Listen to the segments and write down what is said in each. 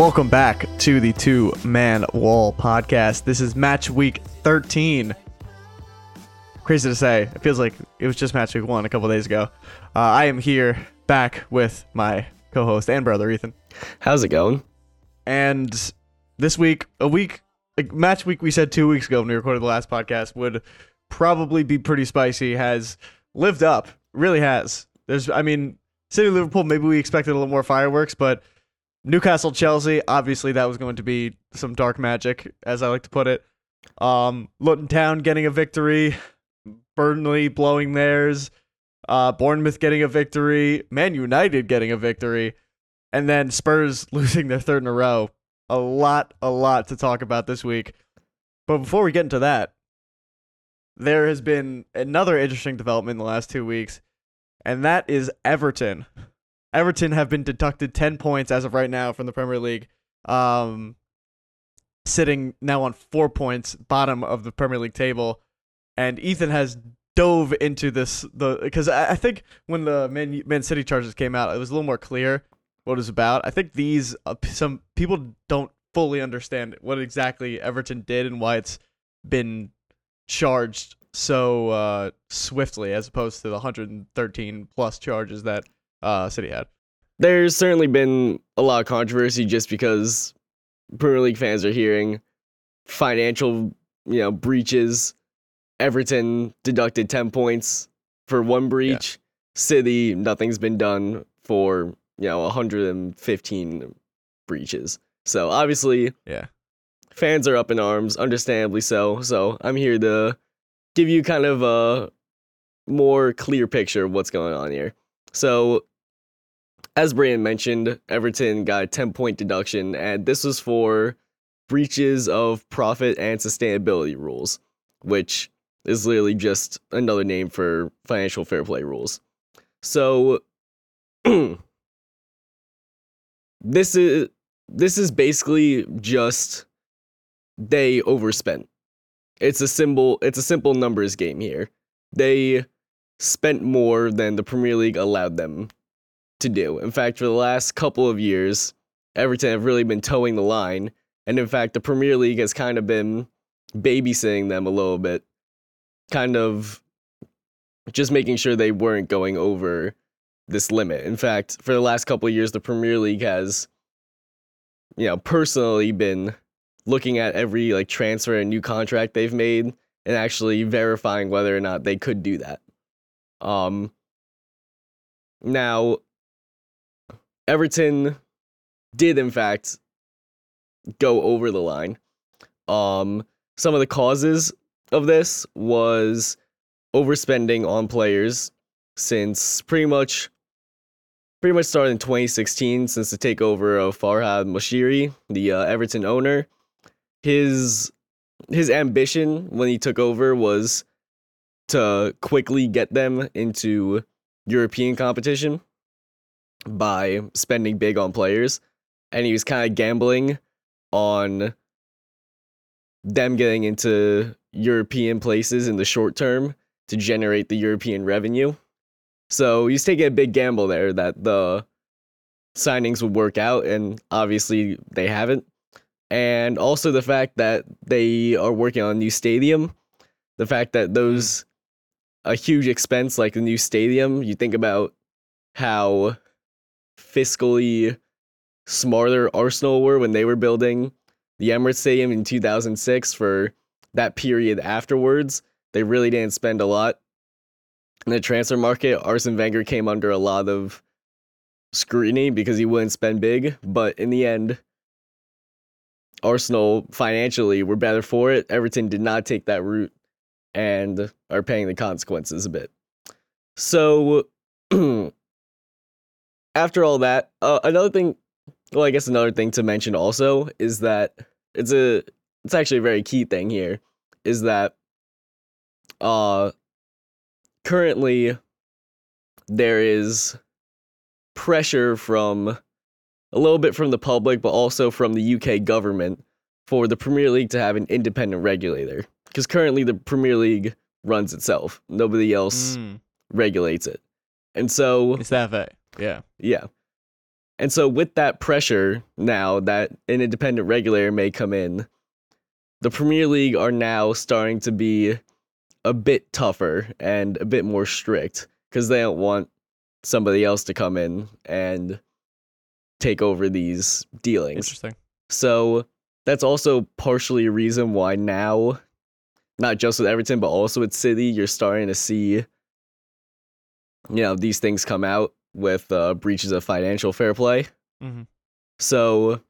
Welcome back to the Two Man Wall podcast. This is match week 13. Crazy to say, it feels like it was just match week one a couple days ago. Uh, I am here back with my co host and brother, Ethan. How's it going? And this week, a week, like match week we said two weeks ago when we recorded the last podcast would probably be pretty spicy, has lived up, really has. There's, I mean, City Liverpool, maybe we expected a little more fireworks, but Newcastle Chelsea, obviously that was going to be some dark magic, as I like to put it. Um, Luton Town getting a victory, Burnley blowing theirs, uh, Bournemouth getting a victory, Man United getting a victory, and then Spurs losing their third in a row. A lot, a lot to talk about this week. But before we get into that, there has been another interesting development in the last two weeks, and that is Everton. Everton have been deducted 10 points as of right now from the Premier League, um, sitting now on four points, bottom of the Premier League table. And Ethan has dove into this the because I, I think when the Man, Man City charges came out, it was a little more clear what it was about. I think these uh, some people don't fully understand what exactly Everton did and why it's been charged so uh, swiftly as opposed to the 113 plus charges that uh, City had. There's certainly been a lot of controversy just because Premier League fans are hearing financial, you know, breaches. Everton deducted 10 points for one breach. City, nothing's been done for, you know, 115 breaches. So obviously, Yeah. fans are up in arms, understandably so. So I'm here to give you kind of a more clear picture of what's going on here. So, as Brian mentioned, Everton got a 10 point deduction, and this was for breaches of profit and sustainability rules, which is literally just another name for financial fair play rules. So, this is this is basically just they overspent. It's a symbol. It's a simple numbers game here. They spent more than the Premier League allowed them to do. In fact, for the last couple of years, Everton have really been toeing the line, and in fact, the Premier League has kind of been babysitting them a little bit, kind of just making sure they weren't going over this limit. In fact, for the last couple of years, the Premier League has, you know, personally been looking at every like transfer and new contract they've made and actually verifying whether or not they could do that. Um now Everton did in fact go over the line. Um some of the causes of this was overspending on players since pretty much pretty much started in 2016 since the takeover of Farhad Moshiri, the uh, Everton owner. His his ambition when he took over was to quickly get them into European competition by spending big on players and he was kind of gambling on them getting into European places in the short term to generate the European revenue. So he's taking a big gamble there that the signings would work out, and obviously they haven't. And also the fact that they are working on a new stadium, the fact that those a huge expense like the new stadium, you think about how fiscally smarter Arsenal were when they were building the Emirates Stadium in 2006 for that period afterwards. They really didn't spend a lot in the transfer market. Arsene Wenger came under a lot of scrutiny because he wouldn't spend big, but in the end, Arsenal financially were better for it. Everton did not take that route and are paying the consequences a bit. So, after all that, uh, another thing, well, I guess another thing to mention also is that it's a, it's actually a very key thing here, is that, uh, currently there is pressure from a little bit from the public, but also from the UK government for the Premier League to have an independent regulator. Because currently the Premier League runs itself, nobody else Mm, regulates it. And so, it's that way. Yeah. yeah. And so, with that pressure now that an independent regulator may come in, the Premier League are now starting to be a bit tougher and a bit more strict because they don't want somebody else to come in and take over these dealings. Interesting. So that's also partially a reason why now, not just with Everton, but also with City, you're starting to see, you know, these things come out with uh, breaches of financial fair play. Mhm. So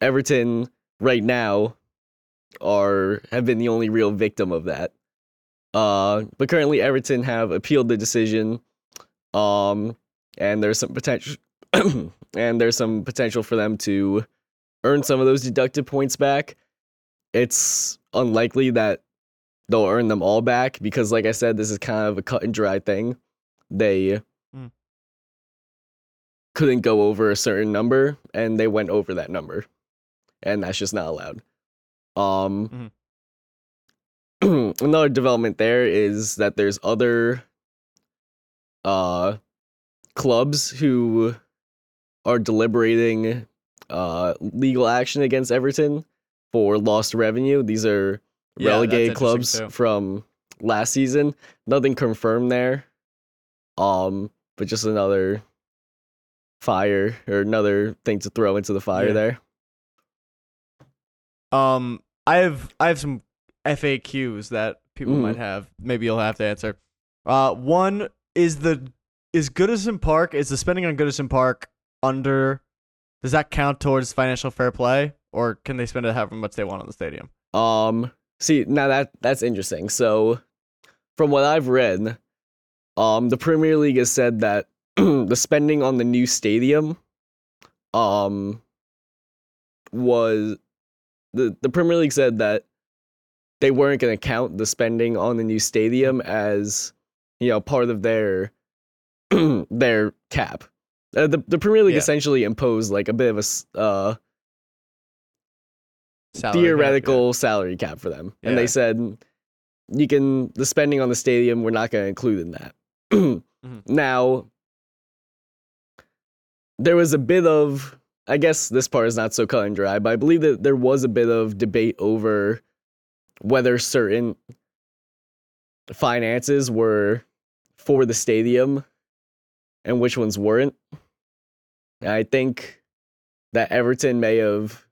Everton right now are have been the only real victim of that. Uh, but currently Everton have appealed the decision, um, and there's some potential, and there's some potential for them to earn some of those deducted points back. It's unlikely that they'll earn them all back because, like I said, this is kind of a cut and dry thing. They. Couldn't go over a certain number, and they went over that number, and that's just not allowed. Um, another development there is that there's other uh clubs who are deliberating uh legal action against Everton for lost revenue. These are Yeah, relegated clubs too. from last season. Nothing confirmed there. Um, but just another fire or another thing to throw into the fire Yeah. there. Um, I have I have some FAQs that people Mhm. might have. Maybe you'll have to answer. Uh, one is the is Goodison Park is the spending on Goodison Park under? Does that count towards financial fair play, or can they spend it however much they want on the stadium? Um, see, now that that's interesting. So, from what I've read, um, the Premier League has said that the spending on the new stadium, um, was the the Premier League said that they weren't going to count the spending on the new stadium as you know part of their their cap. Uh, the the Premier League Yeah. essentially imposed like a bit of a uh Salary cap, yeah. theoretical salary cap for them. And they said you can the spending on the stadium we're not going to include in that. Mm-hmm. Now there was a bit of I guess this part is not so cut and dry, but I believe that there was a bit of debate over whether certain finances were for the stadium and which ones weren't. I think that Everton may have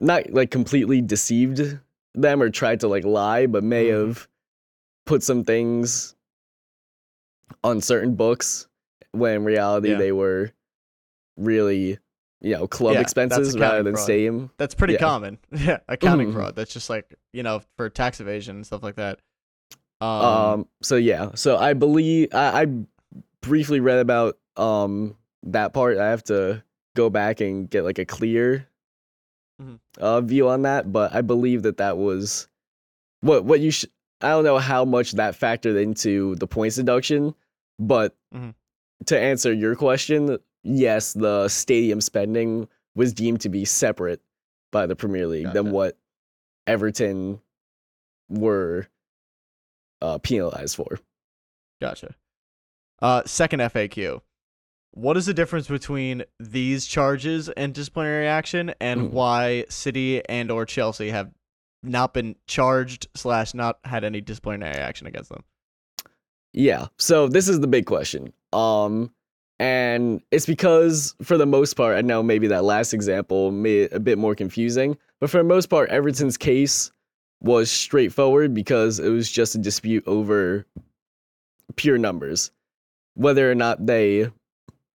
not like completely deceived them or tried to like lie, but may Mhm. have put some things on certain books when in reality Yeah. they were really, you know, club Yeah, expenses rather than fraud. stadium. That's pretty Yeah. common. Yeah, accounting Mhm. fraud. That's just like you know for tax evasion and stuff like that. Um, Um, so yeah, so I believe I, I briefly read about um that part. I have to go back and get like a clear Mhm. uh view on that, but I believe that that was what what you should. I don't know how much that factored into the points deduction, but Mhm. To answer your question, yes, the stadium spending was deemed to be separate by the Premier League Gotcha. than what Everton were uh, penalized for. Gotcha. Uh, second FAQ. What is the difference between these charges and disciplinary action, and Mm. why City and or Chelsea have not been charged slash not had any disciplinary action against them? Yeah. So this is the big question. Um and it's because for the most part, I know maybe that last example made it a bit more confusing, but for the most part, Everton's case was straightforward because it was just a dispute over pure numbers. Whether or not they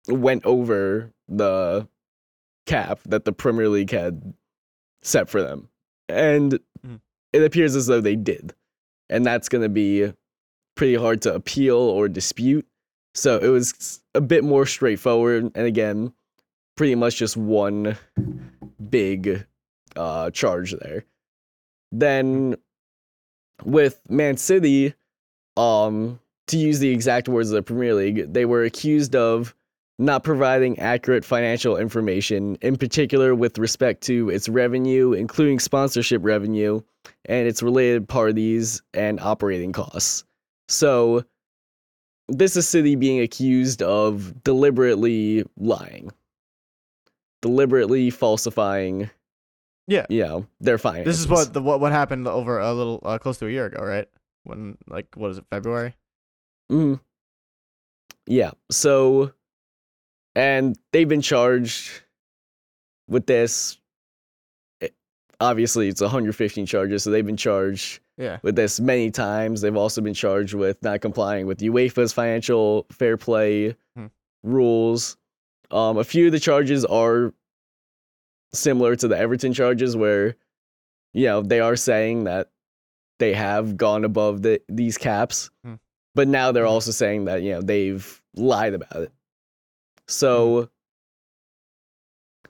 went over the cap that the Premier League had set for them. And Mhm. it appears as though they did. And that's going to be pretty hard to appeal or dispute. So it was a bit more straightforward. And again, pretty much just one big uh, charge there. Then with Man City, um, to use the exact words of the Premier League, they were accused of not providing accurate financial information, in particular with respect to its revenue, including sponsorship revenue, and its related parties and operating costs. So, this is City being accused of deliberately lying, deliberately falsifying. Yeah. you know their finances. This is what the what what happened over a little uh, close to a year ago, right? When like what is it, February? Mm. Yeah. So, and they've been charged with this. It- obviously, it's 115 charges, so they've been charged Yeah. with this many times. They've also been charged with not complying with UEFA's financial fair play Hmm. rules. Um, a few of the charges are similar to the Everton charges, where you know they are saying that they have gone above the these caps, Hmm. but now they're Mhm. also saying that you know they've lied about it. So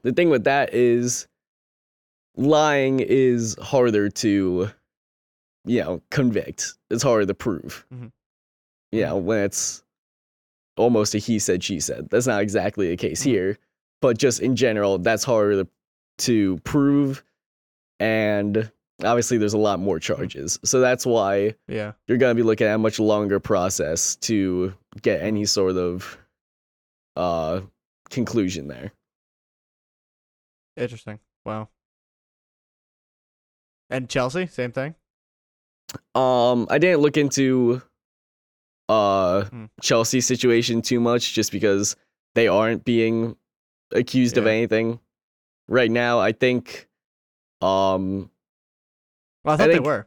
the thing with that is lying is harder to you know convict it's harder to prove Mhm. you know when it's almost a he said she said that's not exactly the case Mhm. here but just in general that's harder to, to prove and obviously there's a lot more charges so that's why Yeah. you're going to be looking at a much longer process to get any sort of uh conclusion there Interesting. Wow. And Chelsea, same thing. Um, I didn't look into uh Hmm. Chelsea situation too much just because they aren't being accused of anything right now. I think um Well, I I thought think- they were.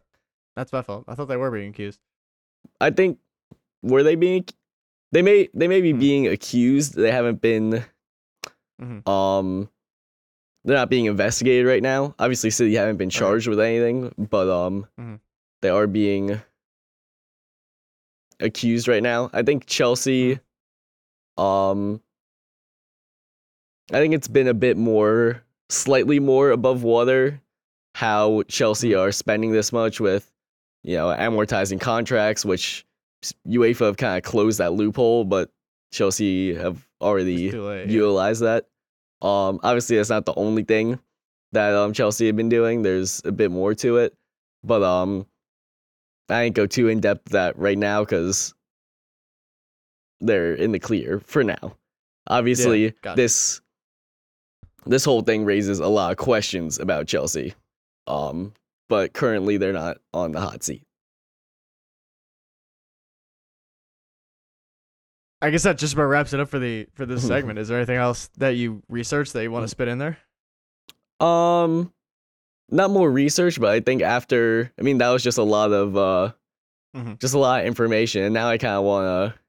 That's my fault. I thought they were being accused. I think were they being they may they may be Hmm. being accused. They haven't been Mhm. um they're not being investigated right now. Obviously City haven't been charged with anything, but um Mhm. They are being accused right now. I think Chelsea um I think it's been a bit more slightly more above water how Chelsea are spending this much with you know amortizing contracts which UEFA have kind of closed that loophole but Chelsea have already late. yeah. that. Um, obviously, that's not the only thing that um Chelsea have been doing. There's a bit more to it, but um, I ain't go too in depth that right now because they're in the clear for now. Obviously, gotcha. this this whole thing raises a lot of questions about Chelsea. Um, but currently they're not on the hot seat. I guess that just about wraps it up for the for this segment. Is there anything else that you researched that you want to spit in there? Um, not more research, but I think after, I mean, that was just a lot of, uh, Mhm. just a lot of information, and now I kind of want to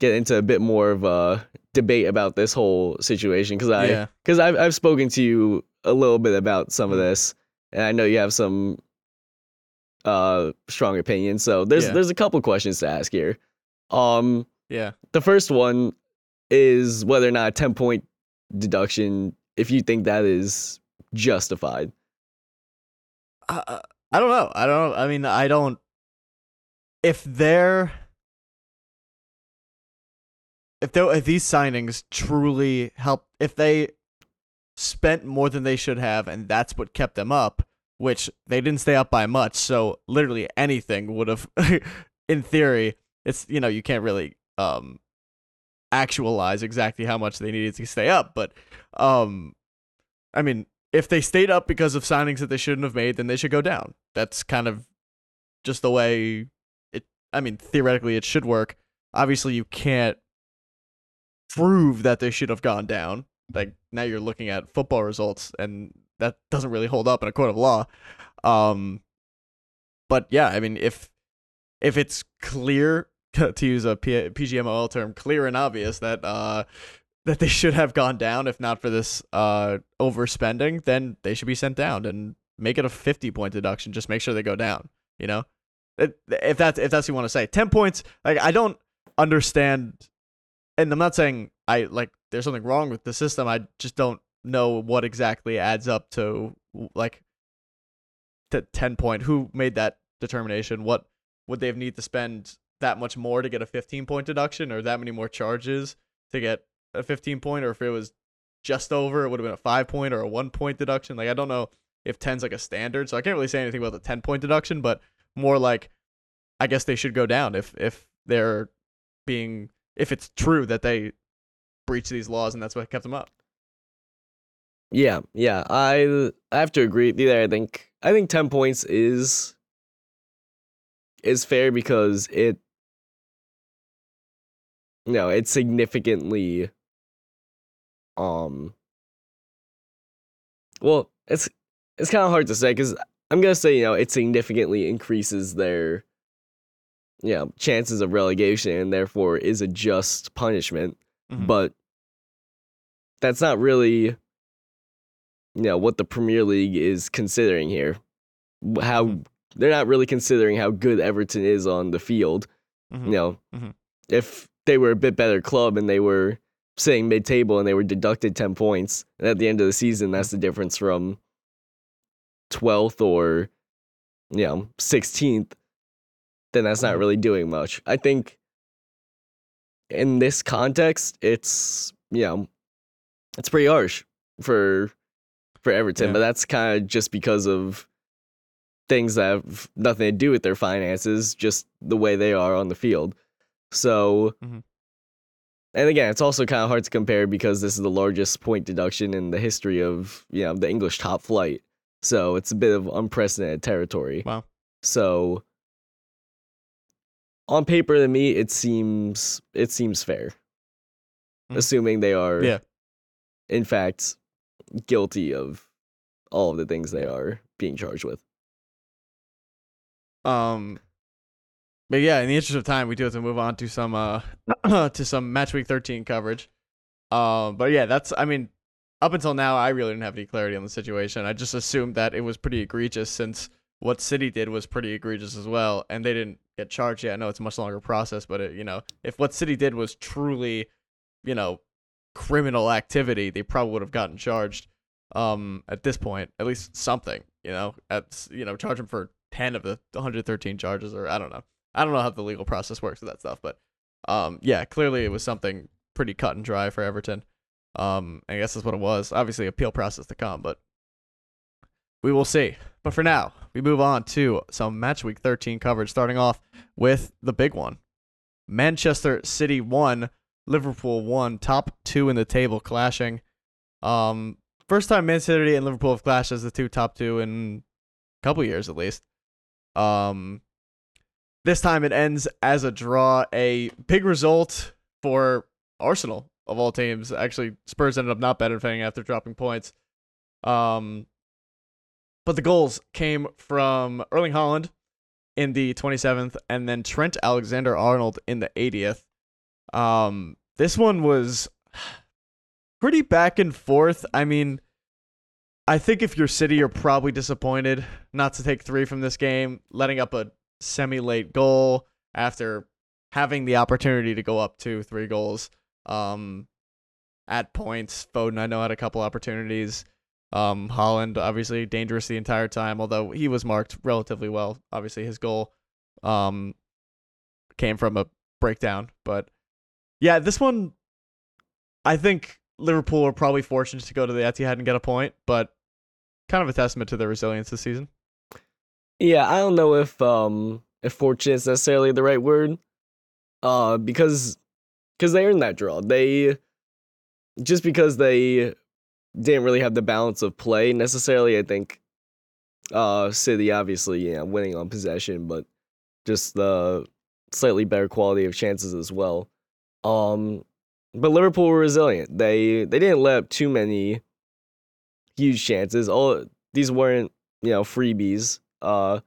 get into a bit more of a debate about this whole situation because I, yeah. because I've I've spoken to you a little bit about some of Mhm. this, and I know you have some, uh, strong opinions. So there's Yeah. there's a couple questions to ask here. Um, Yeah. the first one is whether or not a 10 point deduction, if you think that is justified. Uh, I don't know. I don't. I mean, I don't. If they're, if they if these signings truly help, if they spent more than they should have, and that's what kept them up, which they didn't stay up by much. So literally anything would have, in theory, it's you know you can't really um actualize exactly how much they needed to stay up, but um, I mean, if they stayed up because of signings that they shouldn't have made, then they should go down. That's kind of just the way it. I mean, theoretically, it should work. Obviously, you can't prove that they should have gone down. Like now, you're looking at football results, and that doesn't really hold up in a court of law. Um, but yeah, I mean, if if it's clear to use a PGMOL term, clear and obvious that uh that they should have gone down if not for this uh overspending, then they should be sent down and make it a 50 point deduction. Just make sure they go down, you know? If that's if that's what you want to say. 10 points, like I don't understand and I'm not saying I like there's something wrong with the system. I just don't know what exactly adds up to like to 10 point. Who made that determination? What would they have need to spend that much more to get a 15 point deduction or that many more charges to get a 15 point or if it was just over it would have been a 5 point or a 1 point deduction like i don't know if 10's like a standard so i can't really say anything about the 10 point deduction but more like i guess they should go down if if they're being if it's true that they breached these laws and that's what kept them up. Yeah, yeah. I I have to agree there. I think I think ten points is is fair because it no, it significantly um well, it's it's kind of hard to say because I'm gonna say you know it significantly increases their you know chances of relegation and therefore is a just punishment, Mhm. but that's not really you know what the Premier League is considering here. How Mhm. they're not really considering how good Everton is on the field. Mhm. You know, Mhm. if they were a bit better club and they were sitting mid-table and they were deducted 10 points and at the end of the season that's the difference from 12th or you know 16th then that's not Mhm. really doing much i think in this context it's you know it's pretty harsh for for everton Yeah. but that's kind of just because of things that have nothing to do with their finances just the way they are on the field so Mhm. And again, it's also kind of hard to compare because this is the largest point deduction in the history of you know the English top flight. So it's a bit of unprecedented territory. Wow. So on paper to me it seems it seems fair. Mhm. Assuming they are Yeah. in fact guilty of all of the things they are being charged with. Um, but yeah, in the interest of time, we do have to move on to some uh to some match week thirteen coverage. Um, but yeah, that's I mean, up until now, I really didn't have any clarity on the situation. I just assumed that it was pretty egregious since what City did was pretty egregious as well, and they didn't get charged yet. I know it's a much longer process, but it, you know, if what City did was truly, you know, criminal activity, they probably would have gotten charged. Um, at this point, at least something, you know, at you know, charge them for ten of the 113 charges, or I don't know. I don't know how the legal process works with that stuff, but um, yeah, clearly it was something pretty cut and dry for Everton. Um, I guess that's what it was. Obviously, appeal process to come, but we will see. But for now, we move on to some match week 13 coverage, starting off with the big one. Manchester City 1, Liverpool 1, top two in the table clashing. Um, first time Man City and Liverpool have clashed as the two top two in a couple years at least. Um, this time it ends as a draw, a big result for Arsenal of all teams. Actually, Spurs ended up not benefiting after dropping points. Um, but the goals came from Erling Haaland in the 27th and then Trent Alexander Arnold in the 80th. Um, this one was pretty back and forth. I mean, I think if you're City, you're probably disappointed not to take three from this game, letting up a semi late goal after having the opportunity to go up two, three goals. Um, at points, Foden I know had a couple opportunities. Um, Haaland obviously dangerous the entire time, although he was marked relatively well. Obviously his goal, um, came from a breakdown, but yeah, this one, I think Liverpool were probably fortunate to go to the Etihad and get a point, but kind of a testament to their resilience this season. Yeah, I don't know if um if fortunate is necessarily the right word. Uh because because they earned that draw. They just because they didn't really have the balance of play necessarily, I think uh City obviously, yeah, winning on possession, but just the slightly better quality of chances as well. Um but Liverpool were resilient. They they didn't let up too many huge chances. All these weren't, you know, freebies. Uh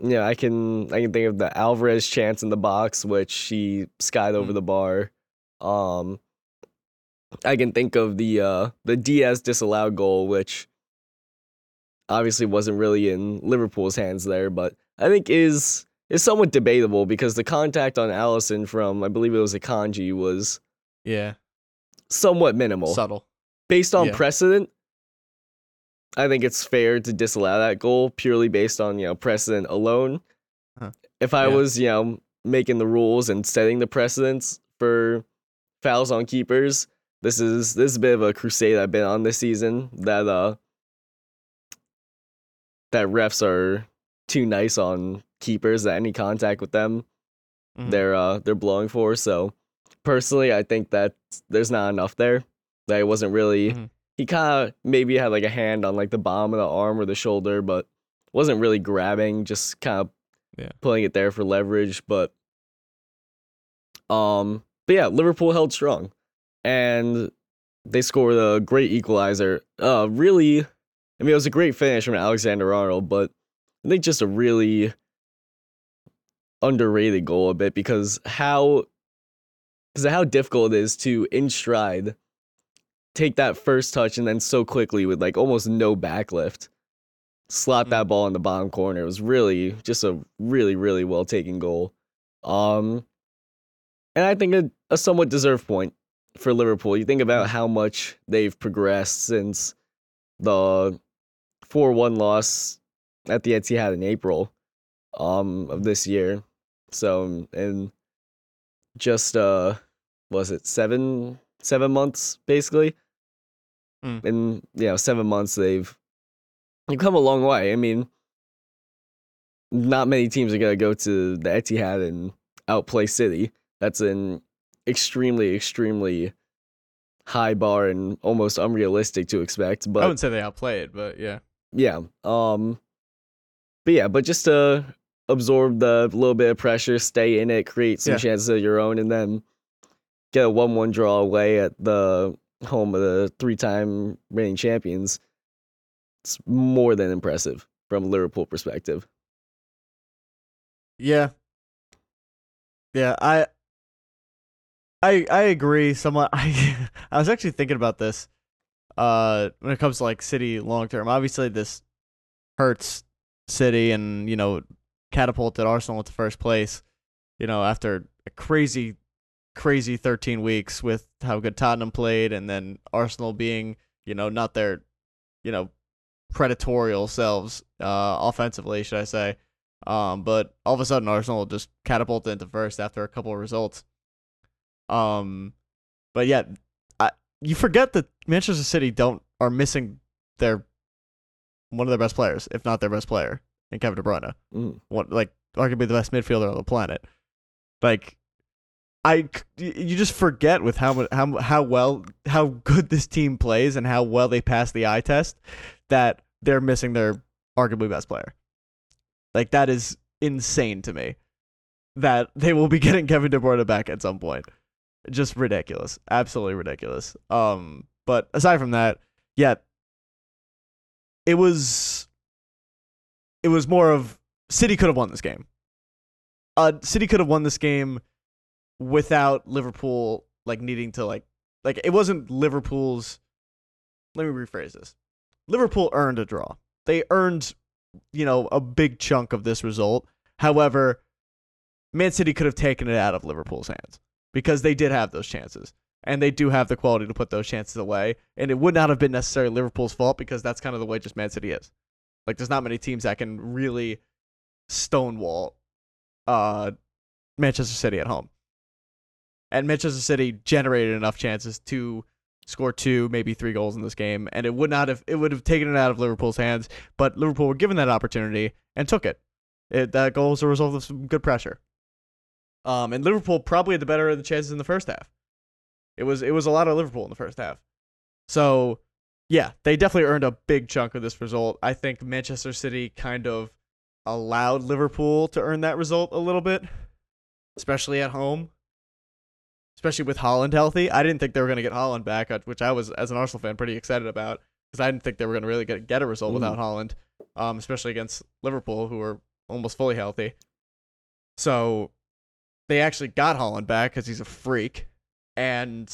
yeah, I can I can think of the Alvarez chance in the box, which he skied over Mm. the bar. Um, I can think of the uh the Diaz disallowed goal, which obviously wasn't really in Liverpool's hands there, but I think is is somewhat debatable because the contact on Alisson from I believe it was Akanji was Yeah, somewhat minimal subtle. based on Yeah. precedent, I think it's fair to disallow that goal purely based on, you know, precedent alone. Huh. If I Yeah. was, you know, making the rules and setting the precedents for fouls on keepers, this is this is a bit of a crusade I've been on this season that uh that refs are too nice on keepers that any contact with them Mhm. they're uh they're blowing for. So personally, I think that there's not enough there. That it wasn't really. Mhm. He kind of maybe had like a hand on like the bottom of the arm or the shoulder, but wasn't really grabbing. Just kind of Yeah. putting it there for leverage. But um, but yeah, Liverpool held strong, and they scored a great equalizer. Uh, really, I mean, it was a great finish from Alexander Arnold, but I think just a really underrated goal a bit because how because how difficult it is to in stride take that first touch and then so quickly with like almost no backlift slot Mm. that ball in the bottom corner. It was really just a really really well taken goal. Um and I think a, a somewhat deserved point for Liverpool. You think about how much they've progressed since the 4-1 loss at the Etihad in April um of this year. So and just uh was it 7 7 months basically? Mm. In you know, 7 months they've they've come a long way. I mean, not many teams are going to go to the Etihad and outplay City. That's an extremely extremely high bar and almost unrealistic to expect, But I wouldn't say they outplayed, but yeah. yeah. Um but yeah, but just to absorb the little bit of pressure, stay in it, create some Yeah. chances of your own, and then get a one-one draw away at the home of the three-time reigning champions. It's more than impressive from a Liverpool perspective. Yeah. Yeah, I I I agree somewhat. I I was actually thinking about this uh when it comes to like City long term. Obviously this hurts City and, you know, catapulted Arsenal into first place, you know, after a crazy crazy 13 weeks with how good Tottenham played and then Arsenal being, you know, not their, you know, predatorial selves uh offensively, should I say. Um, but all of a sudden Arsenal just catapulted into first after a couple of results. Um, but yeah, I, you forget that Manchester City don't are missing their one of their best players, if not their best player, in Kevin De Bruyne. Mm. One like arguably the best midfielder on the planet. Like, I you just forget with how how how well how good this team plays and how well they pass the eye test that they're missing their arguably best player. Like that is insane to me. That they will be getting Kevin De Bruyne back at some point. Just ridiculous. Absolutely ridiculous. Um but aside from that, yeah it was it was more of City could have won this game. Uh City could have won this game without Liverpool like needing to like like it wasn't Liverpool's let me rephrase this. Liverpool earned a draw. They earned you know, a big chunk of this result. However, Man City could have taken it out of Liverpool's hands because they did have those chances. And they do have the quality to put those chances away. And it would not have been necessarily Liverpool's fault because that's kind of the way just Man City is. Like there's not many teams that can really stonewall uh Manchester City at home. And Manchester City generated enough chances to score two, maybe three goals in this game, and it would not have it would have taken it out of Liverpool's hands. But Liverpool were given that opportunity and took it. it that goal was a result of some good pressure. Um, and Liverpool probably had the better of the chances in the first half. It was it was a lot of Liverpool in the first half. So yeah, they definitely earned a big chunk of this result. I think Manchester City kind of allowed Liverpool to earn that result a little bit, especially at home. Especially with Haaland healthy. I didn't think they were going to get Haaland back, uh, which I was, as an Arsenal fan, pretty excited about because I didn't think they were going to really get, get a result Mm. without Haaland, um, especially against Liverpool, who were almost fully healthy. So they actually got Haaland back because he's a freak, and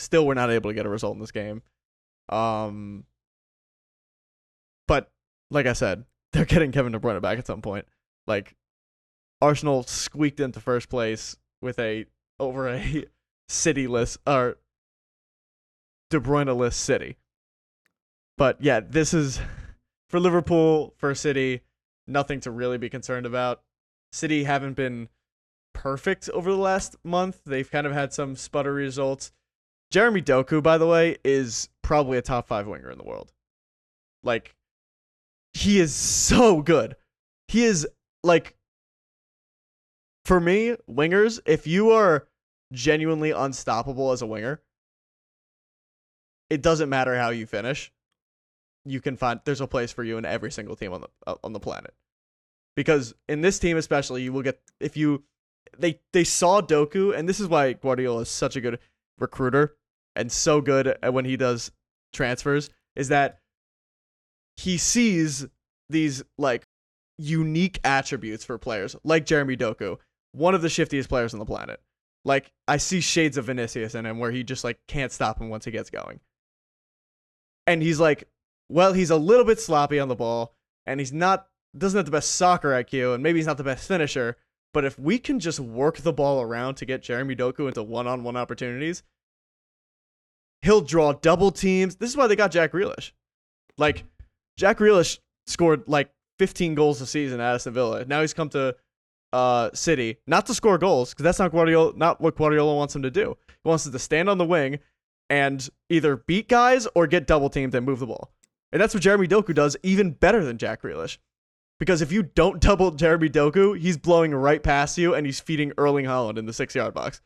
still were not able to get a result in this game. Um, but like I said, they're getting Kevin De Bruyne back at some point. Like Arsenal squeaked into first place with a over a cityless or De Bruyne-less city. But yeah, this is for Liverpool, for City, nothing to really be concerned about. City haven't been perfect over the last month. They've kind of had some sputter results. Jeremy Doku, by the way, is probably a top five winger in the world. Like, he is so good. He is like for me, wingers, if you are genuinely unstoppable as a winger, it doesn't matter how you finish. You can find there's a place for you in every single team on the uh, on the planet. Because in this team especially, you will get if you they they saw Doku and this is why Guardiola is such a good recruiter and so good at when he does transfers is that he sees these like unique attributes for players like Jeremy Doku, one of the shiftiest players on the planet. Like I see shades of Vinicius in him where he just like can't stop him once he gets going. And he's like, well, he's a little bit sloppy on the ball and he's not doesn't have the best soccer IQ and maybe he's not the best finisher, but if we can just work the ball around to get Jeremy Doku into one-on-one opportunities, he'll draw double teams. This is why they got Jack Grealish. Like Jack Grealish scored like 15 goals a season at Aston Villa. Now he's come to uh, City not to score goals because that's not Guardiola, not what Guardiola wants him to do. He wants him to stand on the wing and either beat guys or get double teamed and move the ball. And that's what Jeremy Doku does even better than Jack Grealish. Because if you don't double Jeremy Doku, he's blowing right past you and he's feeding Erling Haaland in the six yard box.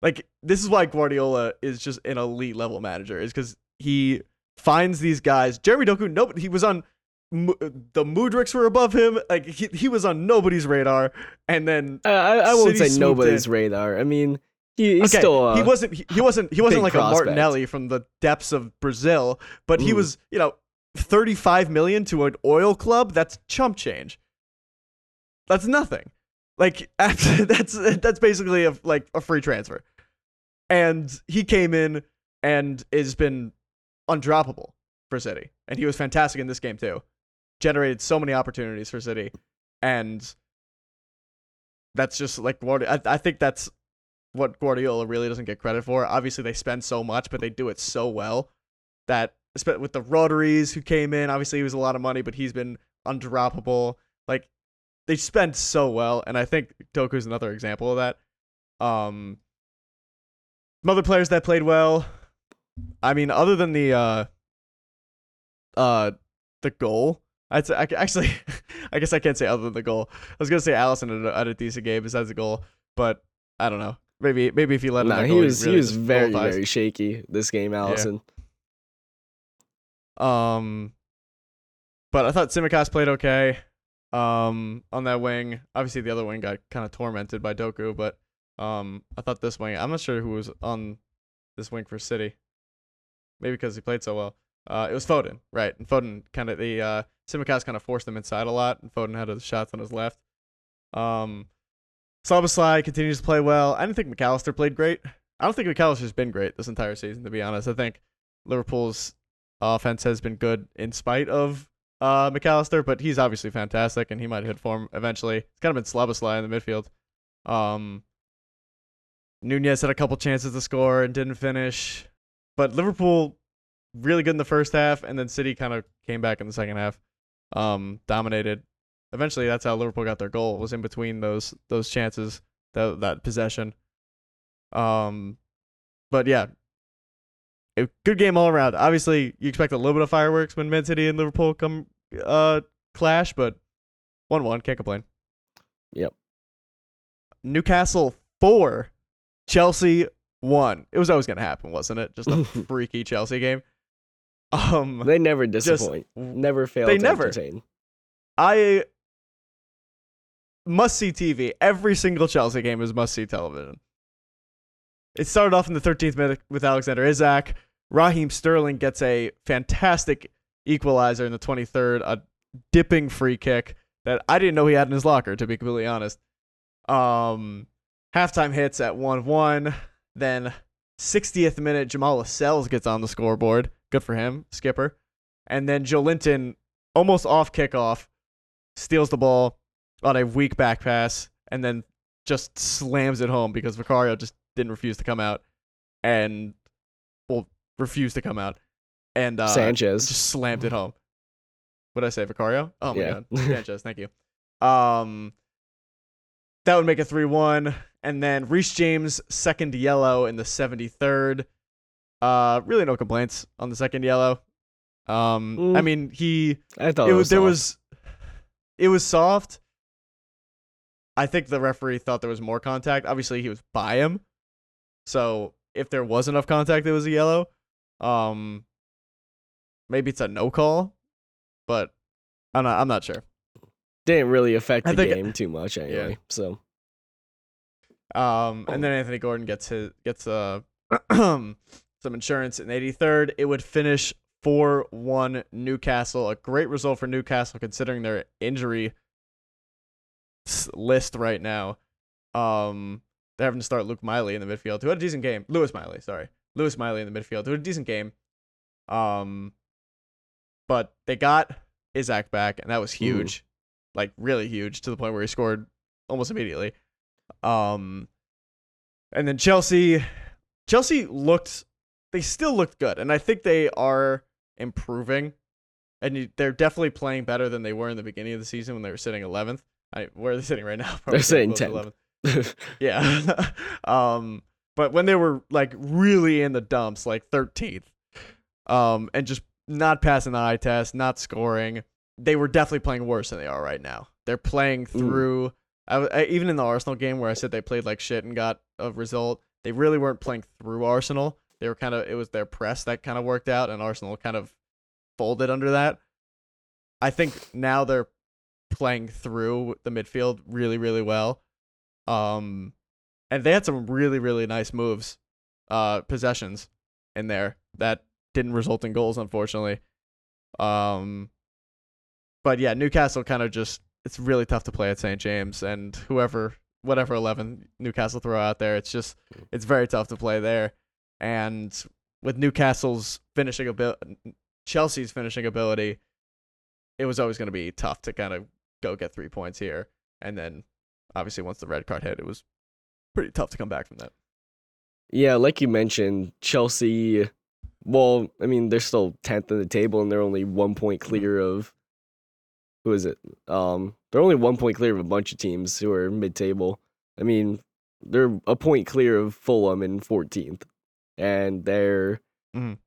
Like this is why Guardiola is just an elite level manager, is because he finds these guys. Jeremy Doku, nobody he was on the Mudryks were above him. Like he, he was on nobody's radar, and then uh, I, I won't say nobody's in. radar. I mean, he, he's okay, still he wasn't he, he wasn't he wasn't like prospect. a Martinelli from the depths of Brazil, but he was you know 35 million to an oil club, that's chump change. That's nothing. Like that's that's basically a like a free transfer. And he came in and has been undroppable for City. And he was fantastic in this game too. Generated so many opportunities for City. And that's just like I, I think that's what Guardiola really doesn't get credit for. Obviously, they spend so much, but they do it so well that spent with the Rotaries who came in. Obviously, he was a lot of money, but he's been undroppable. Like they spent so well, and I think Doku's another example of that. Um, some other players that played well. I mean, other than the uh, uh, the goal. I'd say, I, actually, I guess I can't say other than the goal. I was gonna say Alisson had a, had a decent game besides the goal, but I don't know. Maybe maybe if you let him. No, he was he, really he was very very shaky this game, Alisson. Yeah. Um, but I thought Tsimikas played okay. Um, on that wing, obviously the other wing got kind of tormented by Doku, but um, I thought this wing. I'm not sure who was on this wing for City. Maybe because he played so well. Uh, it was Foden, right? And Foden kind of the uh, Tsimikas kind of forced them inside a lot, and Foden had his shots on his left. Um, continues to play well. I didn't think Mac Allister played great. I don't think Mac Allister's been great this entire season, to be honest. I think Liverpool's offense has been good in spite of uh, Mac Allister, but he's obviously fantastic and he might hit form eventually. It's kind of been Szoboszlai in the midfield. Um, Nunez had a couple chances to score and didn't finish, but Liverpool really good in the first half, and then City kind of came back in the second half, um, dominated. Eventually, that's how Liverpool got their goal. Was in between those those chances, that that possession. Um, but yeah, a good game all around. Obviously, you expect a little bit of fireworks when Man City and Liverpool come uh clash, but one one can't complain. Yep. Newcastle four, Chelsea one. It was always gonna happen, wasn't it? Just a freaky Chelsea game. Um, they never disappoint. Just, never fail. They never. Entertain. I must see TV. Every single Chelsea game is must see television. It started off in the 13th minute with Alexander Isak. Raheem Sterling gets a fantastic equalizer in the 23rd, a dipping free kick that I didn't know he had in his locker, to be completely honest. Um, halftime hits at 1 1. Then 60th minute, Jamal Lascelles gets on the scoreboard. Good for him, skipper. And then Joelinton, almost off kickoff, steals the ball on a weak back pass and then just slams it home because Vicario just didn't refuse to come out, and well, refused to come out, and uh, Sanchez just slammed it home. What did I say, Vicario? Oh my yeah. god, Sanchez, thank you. Um, that would make it three one, and then Reece James second yellow in the seventy third. Uh, really no complaints on the second yellow. Um, mm. I mean he. I thought it, it was there was. It was soft. I think the referee thought there was more contact. Obviously, he was by him, so if there was enough contact, it was a yellow. Um, maybe it's a no call, but I'm not. I'm not sure. Didn't really affect the think- game too much anyway. So Um, and then Anthony Gordon gets his gets uh some insurance in 83rd. It would finish 4-1 Newcastle. A great result for Newcastle considering their injury list right now. Um, they're having to start Luke Miley in the midfield, who had a decent game. Lewis Miley, sorry, Lewis Miley in the midfield, who had a decent game. Um, but they got Isak back, and that was huge, like really huge, to the point where he scored almost immediately. Um, and then Chelsea, Chelsea looked, they still looked good, and I think they are improving, and you, they're definitely playing better than they were in the beginning of the season when they were sitting 11th. I, where are they sitting right now? Probably sitting close to 10th. 11th. Yeah. um, but when they were like really in the dumps, like 13th, um, and just not passing the eye test, not scoring, they were definitely playing worse than they are right now. They're playing through. I, w- I- even in the Arsenal game where I said they played like shit and got a result, they really weren't playing through Arsenal. They were kind of it was their press that kind of worked out, and Arsenal kind of folded under that. I think now they're playing through the midfield really, really well. Um, and they had some really, really nice moves, uh, possessions in there that didn't result in goals, unfortunately. Um, but yeah, Newcastle kind of just it's really tough to play at St. James, and whoever, whatever eleven Newcastle throw out there, it's just it's very tough to play there. And with Newcastle's finishing ability, Chelsea's finishing ability, it was always going to be tough to kind of go get three points here. And then obviously once the red card hit, it was pretty tough to come back from that. yeah, like you mentioned, Chelsea. Well, I mean, they're still tenth in the table, and they're only one point clear of. Who is it? Um, they're only one point clear of a bunch of teams who are mid-table. I mean, they're a point clear of Fulham in fourteenth, and they're Mhm.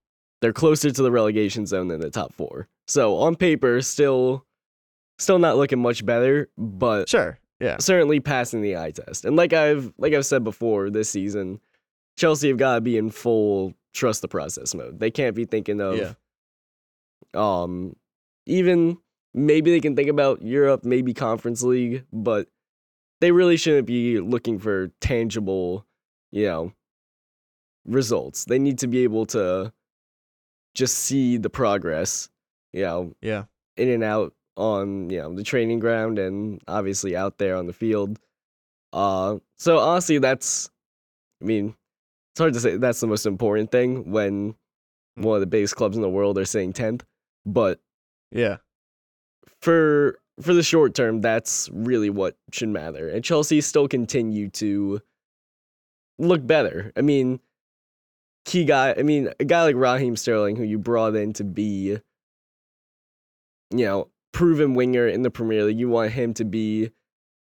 they're closer to the relegation zone than the top four. So on paper, still, still not looking much better, but Sure. Yeah. certainly passing the eye test. And like I've like I've said before this season, Chelsea have got to be in full trust the process mode. They can't be thinking of Yeah. um even maybe they can think about Europe, maybe Conference League, but they really shouldn't be looking for tangible, you know, results. They need to be able to just see the progress, you know, Yeah. in and out on you know the training ground and obviously out there on the field. Uh, so honestly, that's I mean, it's hard to say that's the most important thing when Hmm. one of the biggest clubs in the world are saying tenth, but Yeah. for for the short term, that's really what should matter. And Chelsea still continue to look better. I mean, key guy. I mean, a guy like Raheem Sterling, who you brought in to be, you know, proven winger in the Premier League. You want him to be,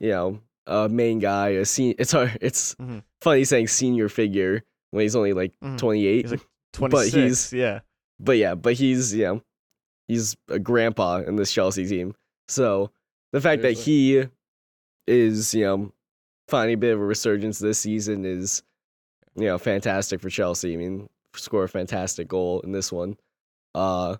you know, a main guy. A sen- It's hard. It's Mhm. funny saying senior figure when he's only like Mhm. twenty eight. He's like But he's- yeah. But yeah, but he's you know, he's a grandpa in this Chelsea team. So the fact that he is you know finding a bit of a resurgence this season is you know fantastic for Chelsea. I mean, score a fantastic goal in this one. Uh,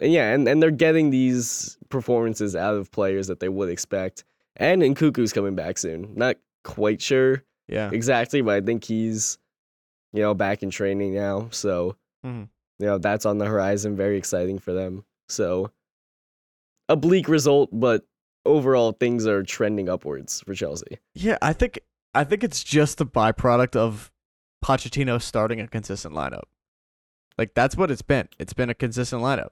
and yeah, and, and they're getting these performances out of players that they would expect. And Nkuku's coming back soon. Not quite sure Yeah. exactly, but I think he's, you know, back in training now. So, Mhm. you know, that's on the horizon. Very exciting for them. So, a bleak result, but overall things are trending upwards for Chelsea. Yeah, I think I think it's just the byproduct of Pochettino starting a consistent lineup. Like that's what it's been. It's been a consistent lineup.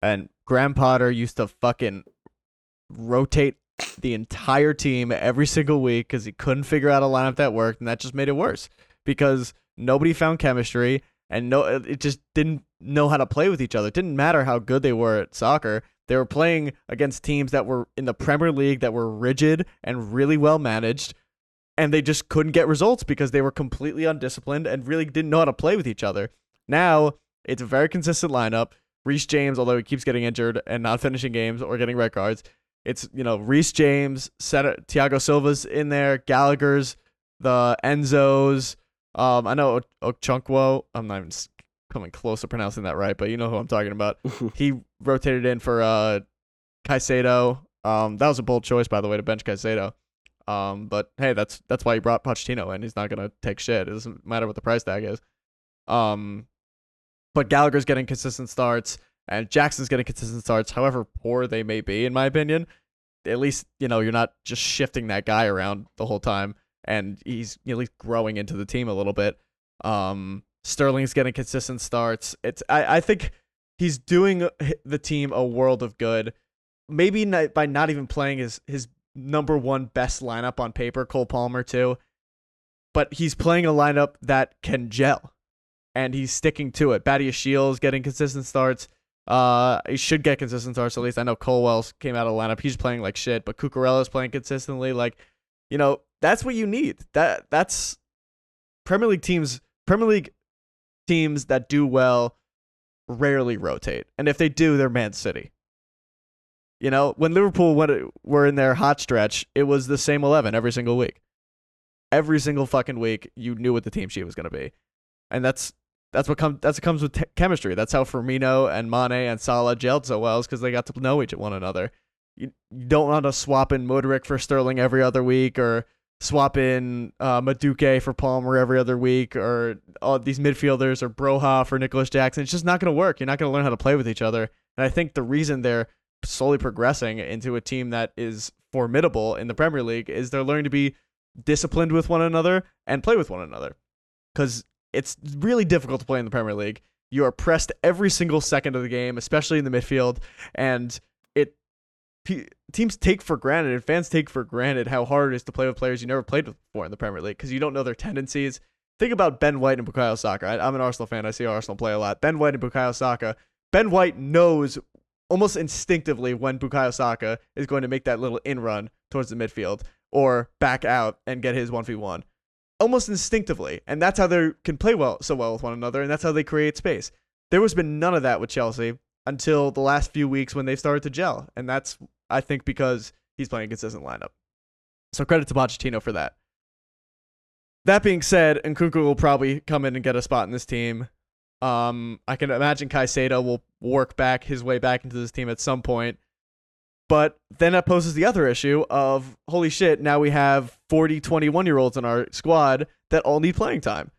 And Graham Potter used to fucking rotate the entire team every single week because he couldn't figure out a lineup that worked, and that just made it worse because nobody found chemistry and no, uh, it just didn't know how to play with each other. It didn't matter how good they were at soccer. They were playing against teams that were in the Premier League that were rigid and really well managed, and they just couldn't get results because they were completely undisciplined and really didn't know how to play with each other. Now it's a very consistent lineup. Reece James, although he keeps getting injured and not finishing games or getting red cards, It's you know Reece James, Set- Thiago Silva's in there, Gallagher's, the Enzos. Um, I know Ochunkwo. I'm not even coming close to pronouncing that right, but you know who I'm talking about. he rotated in for uh Caicedo. Um, that was a bold choice, by the way, to bench Caicedo. Um, but hey, that's that's why he brought Pochettino in. He's not gonna take shit. It doesn't matter what the price tag is. Um, but Gallagher's getting consistent starts, and Jackson's getting consistent starts. However poor they may be, in my opinion, at least you know you're not just shifting that guy around the whole time, and he's at least growing into the team a little bit. Um, Sterling's getting consistent starts. It's I, I think he's doing the team a world of good. Maybe not, by not even playing his his number one best lineup on paper, Cole Palmer too, but he's playing a lineup that can gel, and he's sticking to it. Badiashile's getting consistent starts. Uh, he should get consistent starts at least. I know Colwill's came out of the lineup. He's playing like shit, but Cucurella's playing consistently. Like, you know, that's what you need. That that's Premier League teams. Premier League teams that do well rarely rotate, and if they do, they're Man City. You know, when Liverpool went, were in their hot stretch, it was the same eleven every single week. Every single fucking week, you knew what the team sheet was going to be, and that's that's what comes that's what comes with te- chemistry. That's how Firmino and Mane and Salah gelled so well, is because they got to know each one another. You, you don't want to swap in Mudryk for Sterling every other week, or swap in uh, Madueke for Palmer every other week, or all these midfielders or Broja for Nicholas Jackson. It's just not going to work. You're not going to learn how to play with each other. And I think the reason they're slowly progressing into a team that is formidable in the Premier League is they're learning to be disciplined with one another and play with one another. Because it's really difficult to play in the Premier League. You are pressed every single second of the game, especially in the midfield, and it pe- teams take for granted and fans take for granted how hard it is to play with players you never played with before in the Premier League because you don't know their tendencies. Think about Ben White and Bukayo Saka. I, I'm an Arsenal fan. I see Arsenal play a lot. Ben White and Bukayo Saka. Ben White knows almost instinctively when Bukayo Saka is going to make that little in run towards the midfield or back out and get his 1v1 almost instinctively and that's how they can play well so well with one another and that's how they create space. There has been none of that with chelsea until the last few weeks when they've started to gel and that's i think because he's playing a consistent lineup. So credit to Pochettino for that. That being said Nkunku will probably come in and get a spot in this team um, I can imagine Caicedo will work back his way back into this team at some point. But then that poses the other issue of holy shit, now we have 40, 21 year olds in our squad that all need playing time.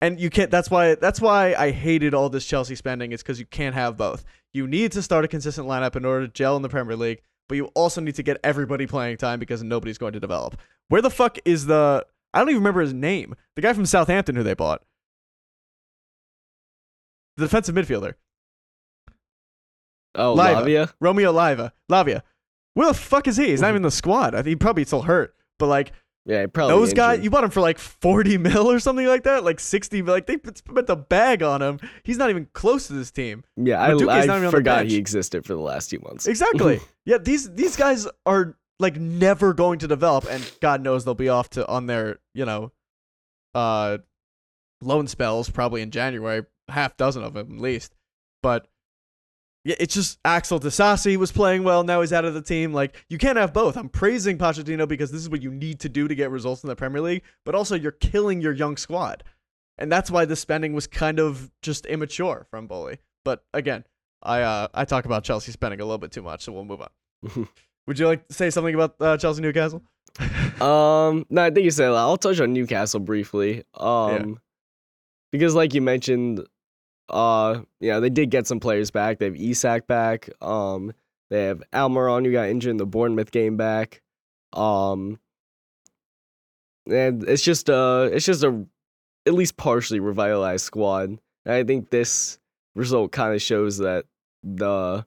And you can't that's why that's why I hated all this Chelsea spending, it's because you can't have both. You need to start a consistent lineup in order to gel in the Premier League, but you also need to get everybody playing time because nobody's going to develop. Where the fuck is the I don't even remember his name. The guy from Southampton who they bought the defensive midfielder, oh, Liva. Lavia. Romeo Laiva. Lavia. Where the fuck is he? He's not even in the squad. I think he probably still hurt. But like Yeah, probably. those guys. You bought him for like forty mil or something like that, like sixty. Like they spent the bag on him. He's not even close to this team. Yeah, I, Madueke's not even I forgot he existed for the last few months. Exactly. yeah, these these guys are like never going to develop, and God knows they'll be off to on their you know, uh, loan spells probably in January, half dozen of them at least. But yeah, it's just Axel Disasi was playing well. Now he's out of the team. Like you can't have both. I'm praising Pochettino because this is what you need to do to get results in the Premier League, but also you're killing your young squad, and that's why the spending was kind of just immature from Boehly. But again, I uh, I talk about Chelsea spending a little bit too much, so we'll move on. Would you like to say something about uh, Chelsea Newcastle? Um, no, I think you said that. I'll touch on Newcastle briefly. Um, because like you mentioned, uh, yeah, they did get some players back. They have Isak back. Um, they have Almiron who got injured in the Bournemouth game back. Um, and it's just uh, it's just a at least partially revitalized squad. And I think this result kind of shows that the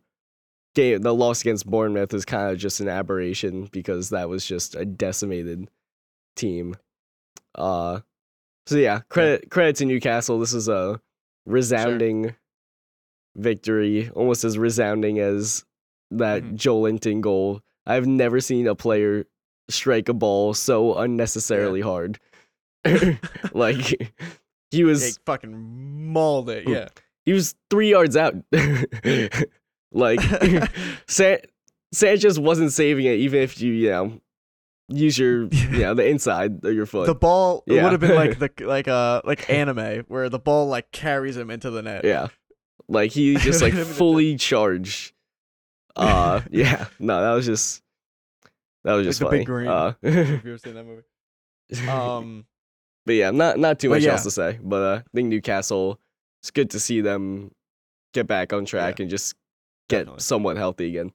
game, the loss against Bournemouth was kind of just an aberration because that was just a decimated team. Uh, so yeah, credit credit to Newcastle. This is a resounding victory, almost as resounding as that Mhm. Joelinton goal. I've never seen a player strike a ball so unnecessarily hard. like he was fucking mauled it. Yeah. he was three yards out. like Sa- Sanchez wasn't saving it, even if you you know use your yeah the inside of your foot. The ball it Yeah. would have been like the like uh like anime where the ball like carries him into the net. yeah, like he just like the- fully charged. Uh, yeah, no, that was just that was Like just the funny. big green. Uh, If you've ever seen that movie. Um but yeah, not not too much yeah. else to say. But uh, I think Newcastle. It's good to see them get back on track and just get Definitely. somewhat healthy again.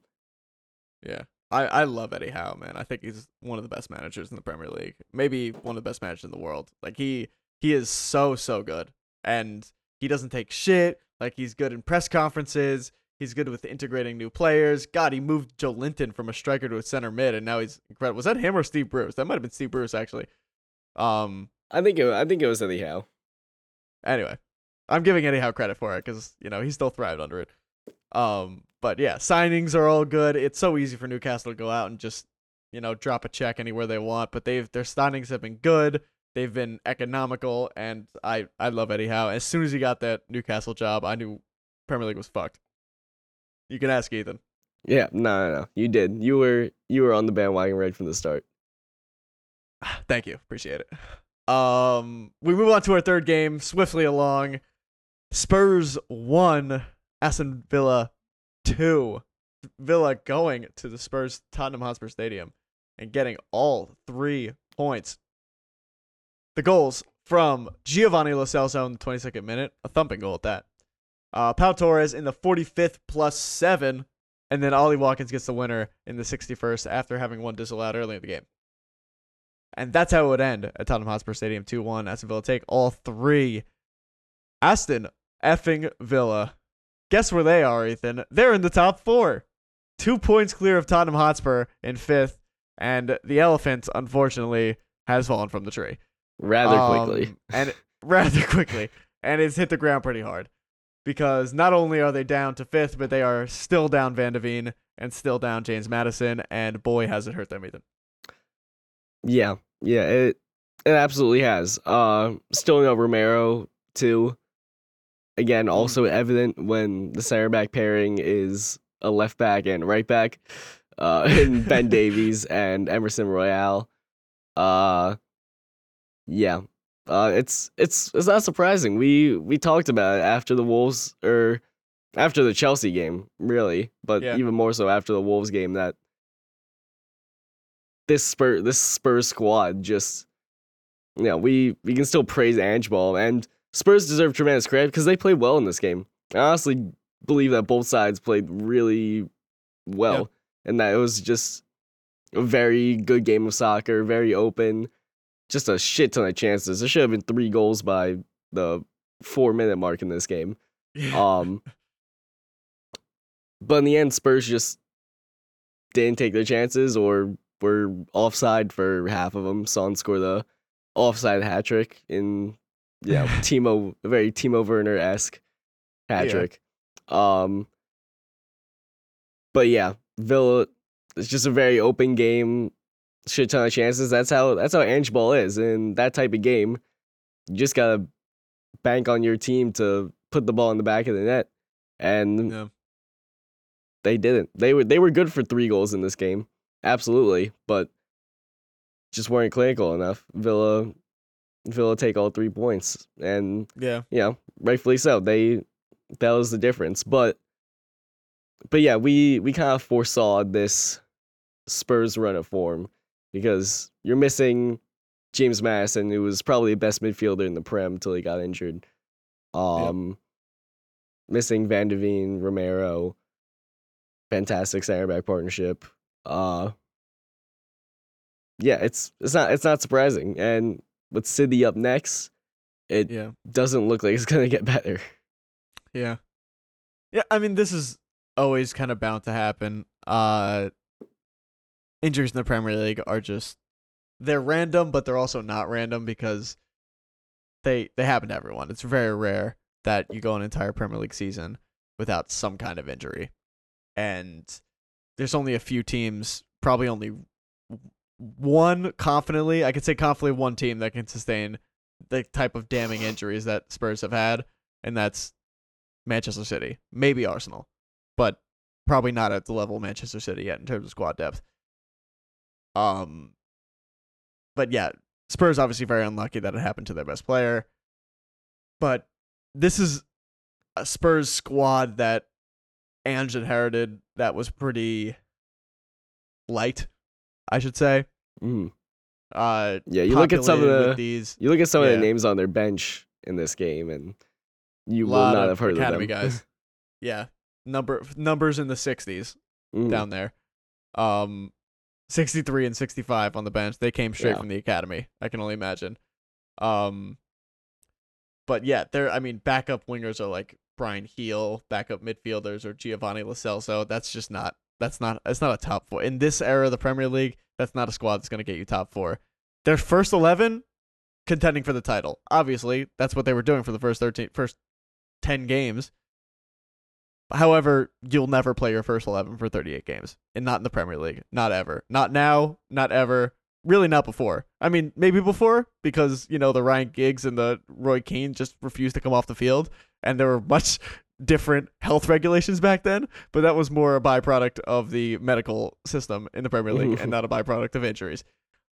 Yeah. I, I love Eddie Howe, man. I think he's one of the best managers in the Premier League. Maybe one of the best managers in the world. Like he he is so so good. And he doesn't take shit. Like he's good in press conferences. He's good with integrating new players. God, he moved Joelinton from a striker to a center mid and now he's incredible. Was that him or Steve Bruce? That might have been Steve Bruce actually. Um I think it, I think it was anyhow. anyway, I'm giving Eddie Howe credit for it because you know he still thrived under it. Um, but yeah, signings are all good. It's so easy for Newcastle to go out and just you know drop a check anywhere they want. But they've their signings have been good. They've been economical, and I I love Eddie Howe. As soon as he got that Newcastle job, I knew Premier League was fucked. You can ask Ethan. Yeah, no, no, no. You did. You were you were on the bandwagon right from the start. Thank you. Appreciate it. Um, we move on to our third game swiftly along. Spurs one, Aston Villa two. Villa going to the Spurs Tottenham Hotspur Stadium and getting all three points. The goals from Giovanni Lo Celso in the 22nd minute, a thumping goal at that. Uh, Pau Torres in the 45th plus seven, and then Ollie Watkins gets the winner in the 61st after having one disallowed early in the game. And that's how it would end at Tottenham Hotspur Stadium 2 1. Aston Villa take all three. Aston effing Villa. Guess where they are, Ethan? They're in the top four. Two points clear of Tottenham Hotspur in fifth. And the elephant, unfortunately, has fallen from the tree. Rather Um, quickly. and rather quickly. And it's hit the ground pretty hard. Because not only are they down to fifth, but they are still down Van de Ven and still down James Maddison. And boy, has it hurt them, Ethan. Yeah, yeah, it it absolutely has. Uh, still no Romero too. Again, also evident when the center back pairing is a left back and right back, uh, in Ben Davies and Emerson Royal. Uh, yeah, uh, it's it's it's not surprising. We we talked about it after the Wolves or after the Chelsea game, really, but Yeah. even more so after the Wolves game that this Spur this Spurs squad just you know, we we can still praise Angeball and Spurs deserve tremendous credit because they played well in this game. I honestly believe that both sides played really well and that it was just a very good game of soccer, very open, just a shit ton of chances. There should have been three goals by the four minute mark in this game. Um, but in the end, Spurs just didn't take their chances or were offside for half of them. Son scored the offside hat trick in, yeah, Timo, very Timo Werner esque hat Yeah. Um, but yeah, Villa, it's just a very open game, shit ton of chances. That's how that's how Angeball is in that type of game. You just gotta bank on your team to put the ball in the back of the net, and Yeah. they didn't. They were they were good for three goals in this game, absolutely, but just weren't clinical enough. Villa, Villa take all three points, and yeah. you know, rightfully so. They that was the difference. But but yeah, we we kind of foresaw this Spurs run of form because you're missing James Maddison, who was probably the best midfielder in the Prem until he got injured. Um missing Van de Ven, Romero, fantastic center back partnership. Uh yeah, it's it's not it's not surprising. And with City up next, it Yeah. doesn't look like it's gonna get better. Yeah. Yeah, I mean this is always kind of bound to happen. Uh injuries in the Premier League are just they're random, but they're also not random because they they happen to everyone. It's very rare that you go an entire Premier League season without some kind of injury. And there's only a few teams, probably only one confidently, I could say confidently one team that can sustain the type of damning injuries that Spurs have had, and that's Manchester City, maybe Arsenal, but probably not at the level Manchester City yet in terms of squad depth. Um, but yeah, Spurs obviously very unlucky that it happened to their best player. But this is a Spurs squad that Ange inherited that was pretty light, I should say. Mm. Uh, Yeah, you look at some of the these you look at some of the names on their bench in this game, and you will not have heard academy of them. guys. yeah, number numbers in the sixties Mm. down there. Um, sixty three and sixty five on the bench. They came straight Yeah. from the academy. I can only imagine. Um, but yeah, they're. I mean, backup wingers are like Bryan Gil. Backup midfielders or Giovanni Lo Celso. That's just not. That's not. It's not a top four in this era of the Premier League. That's not a squad that's going to get you top four. Their first eleven contending for the title. Obviously, that's what they were doing for the first thirteen, first ten games. However, you'll never play your first 11 for 38 games, and not in the Premier League. Not ever. Not now, not ever. Really not before. I mean, maybe before because, you know, the Ryan Giggs and the Roy Keane just refused to come off the field and there were much different health regulations back then, but that was more a byproduct of the medical system in the Premier League and not a byproduct of injuries.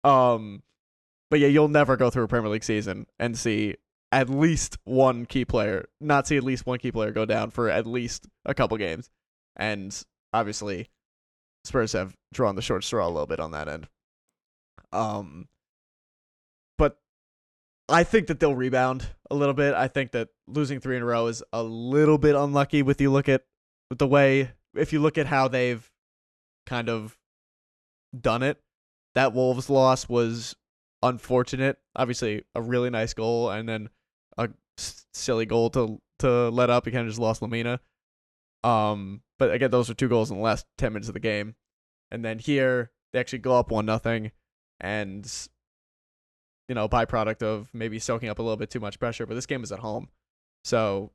Um but yeah, you'll never go through a Premier League season and see at least one key player, not see at least one key player go down for at least a couple games. And obviously, Spurs have drawn the short straw a little bit on that end. Um, I think that they'll rebound a little bit. I think that losing three in a row is a little bit unlucky with you look at with the way if you look at how they've kind of done it. That Wolves loss was unfortunate. Obviously, a really nice goal, and then a silly goal to to let up. You kind of just lost Lemina. Um, but again, those were two goals in the last ten minutes of the game, and then here they actually go up one nothing, and you know, byproduct of maybe soaking up a little bit too much pressure. But this game is at home, so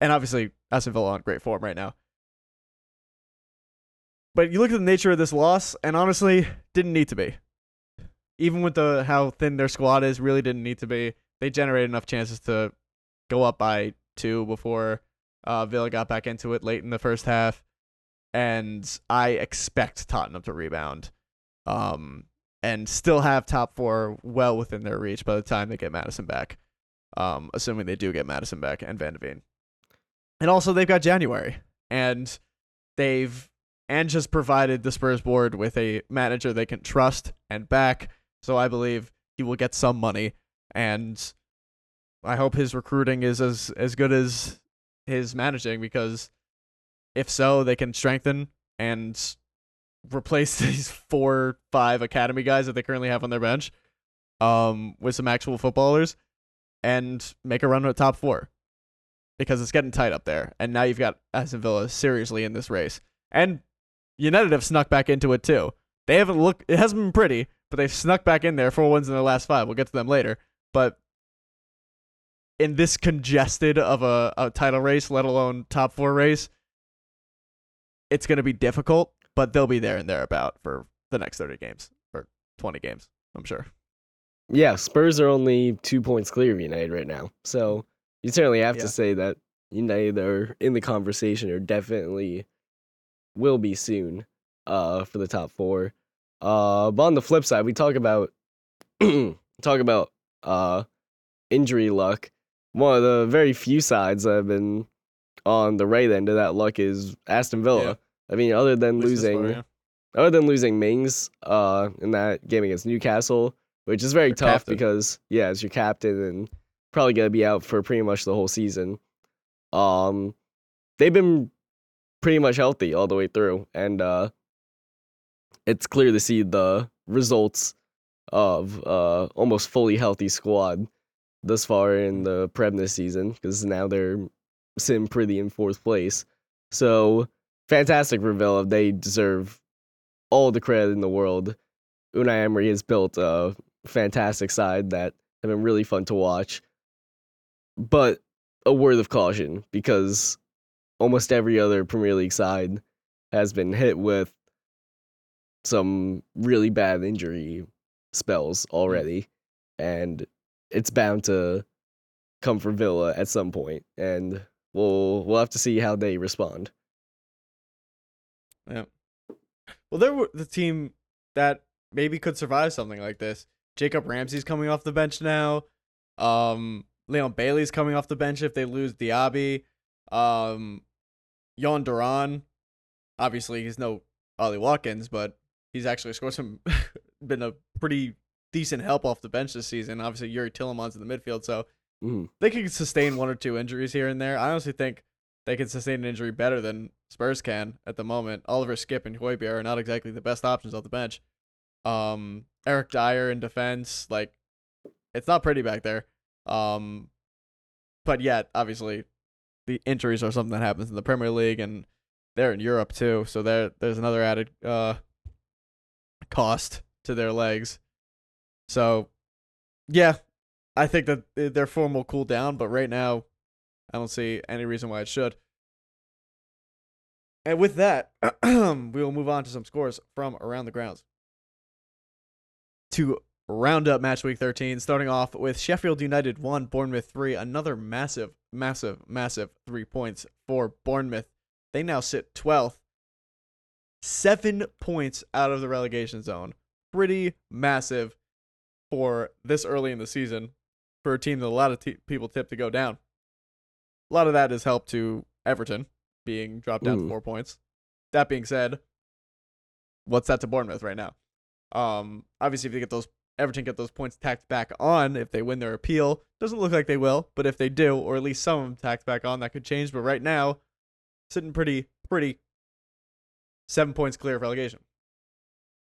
and obviously Aston Villa on great form right now. But you look at the nature of this loss, and honestly, didn't need to be even with the how thin their squad is, really didn't need to be. They generated enough chances to go up by two before uh, Villa got back into it late in the first half, and I expect Tottenham to rebound, um, and still have top four well within their reach by the time they get Maddison back, um, assuming they do get Maddison back and Van de Ven. And also they've got January, and they've and just provided the Spurs board with a manager they can trust and back. So I believe he will get some money, and I hope his recruiting is as as good as his managing because if so, they can strengthen and replace these four five academy guys that they currently have on their bench, um, with some actual footballers, and make a run at top four. Because it's getting tight up there, and now you've got Aston Villa seriously in this race, and United have snuck back into it too. They haven't looked; it hasn't been pretty, but they've snuck back in there. Four wins in their last five. We'll get to them later, but in this congested of a, a title race, let alone top four race, it's going to be difficult. But they'll be there and thereabout for the next thirty games or twenty games. I'm sure. Yeah, Spurs are only two points clear of United right now. So you certainly have Yeah. to say that United are in the conversation or definitely will be soon uh, for the top four. Uh, but on the flip side, we talk about talk about uh, injury luck. One of the very few sides that have been on the right end of that luck is Aston Villa. Yeah. I mean, other than At least this losing far, yeah. other than losing Mings uh in that game against Newcastle, which is very Your tough captain. because yeah, as your captain and probably gonna be out for pretty much the whole season. Um, they've been pretty much healthy all the way through, and uh, it's clear to see the results of uh almost fully healthy squad thus far in the Prem this season because now they're sitting pretty in fourth place. So fantastic for Villa. They deserve all the credit in the world. Unai Emery has built a fantastic side that have been really fun to watch. But a word of caution because almost every other Premier League side has been hit with some really bad injury spells hmm. already, and it's bound to come for Villa at some point, and we'll we'll have to see how they respond. Yeah. Well, they're the team that maybe could survive something like this. Jacob Ramsey's coming off the bench now. Um, Leon Bailey's coming off the bench if they lose Diaby. Um, Jhon Duran, obviously he's no Ollie Watkins, but he's actually scored some, been a pretty decent help off the bench this season. Obviously Youri Tielemans in the midfield, so Mhm. they could sustain one or two injuries here and there. I honestly think they can sustain an injury better than Spurs can at the moment. Oliver Skipp and Hojbjerg are not exactly the best options off the bench. Um, Eric Dier in defense, like it's not pretty back there. Um, but yet, obviously, the injuries are something that happens in the Premier League, and they're in Europe too. So there, there's another added uh cost to their legs. So, yeah, I think that their form will cool down, but right now, I don't see any reason why it should. And with that, we will move on to some scores from around the grounds. To round up match week 13, starting off with Sheffield United 1, Bournemouth 3, another massive, massive, massive three points for Bournemouth. They now sit 12th, seven points out of the relegation zone. Pretty massive for this early in the season for a team that a lot of t- people tip to go down. A lot of that is help to Everton being dropped down Ooh. four points. That being said, what's that to Bournemouth right now? Um, obviously, if they get those Everton get those points tacked back on, if they win their appeal, doesn't look like they will, but if they do, or at least some of them tacked back on, that could change. But right now, sitting pretty, pretty, seven points clear of relegation.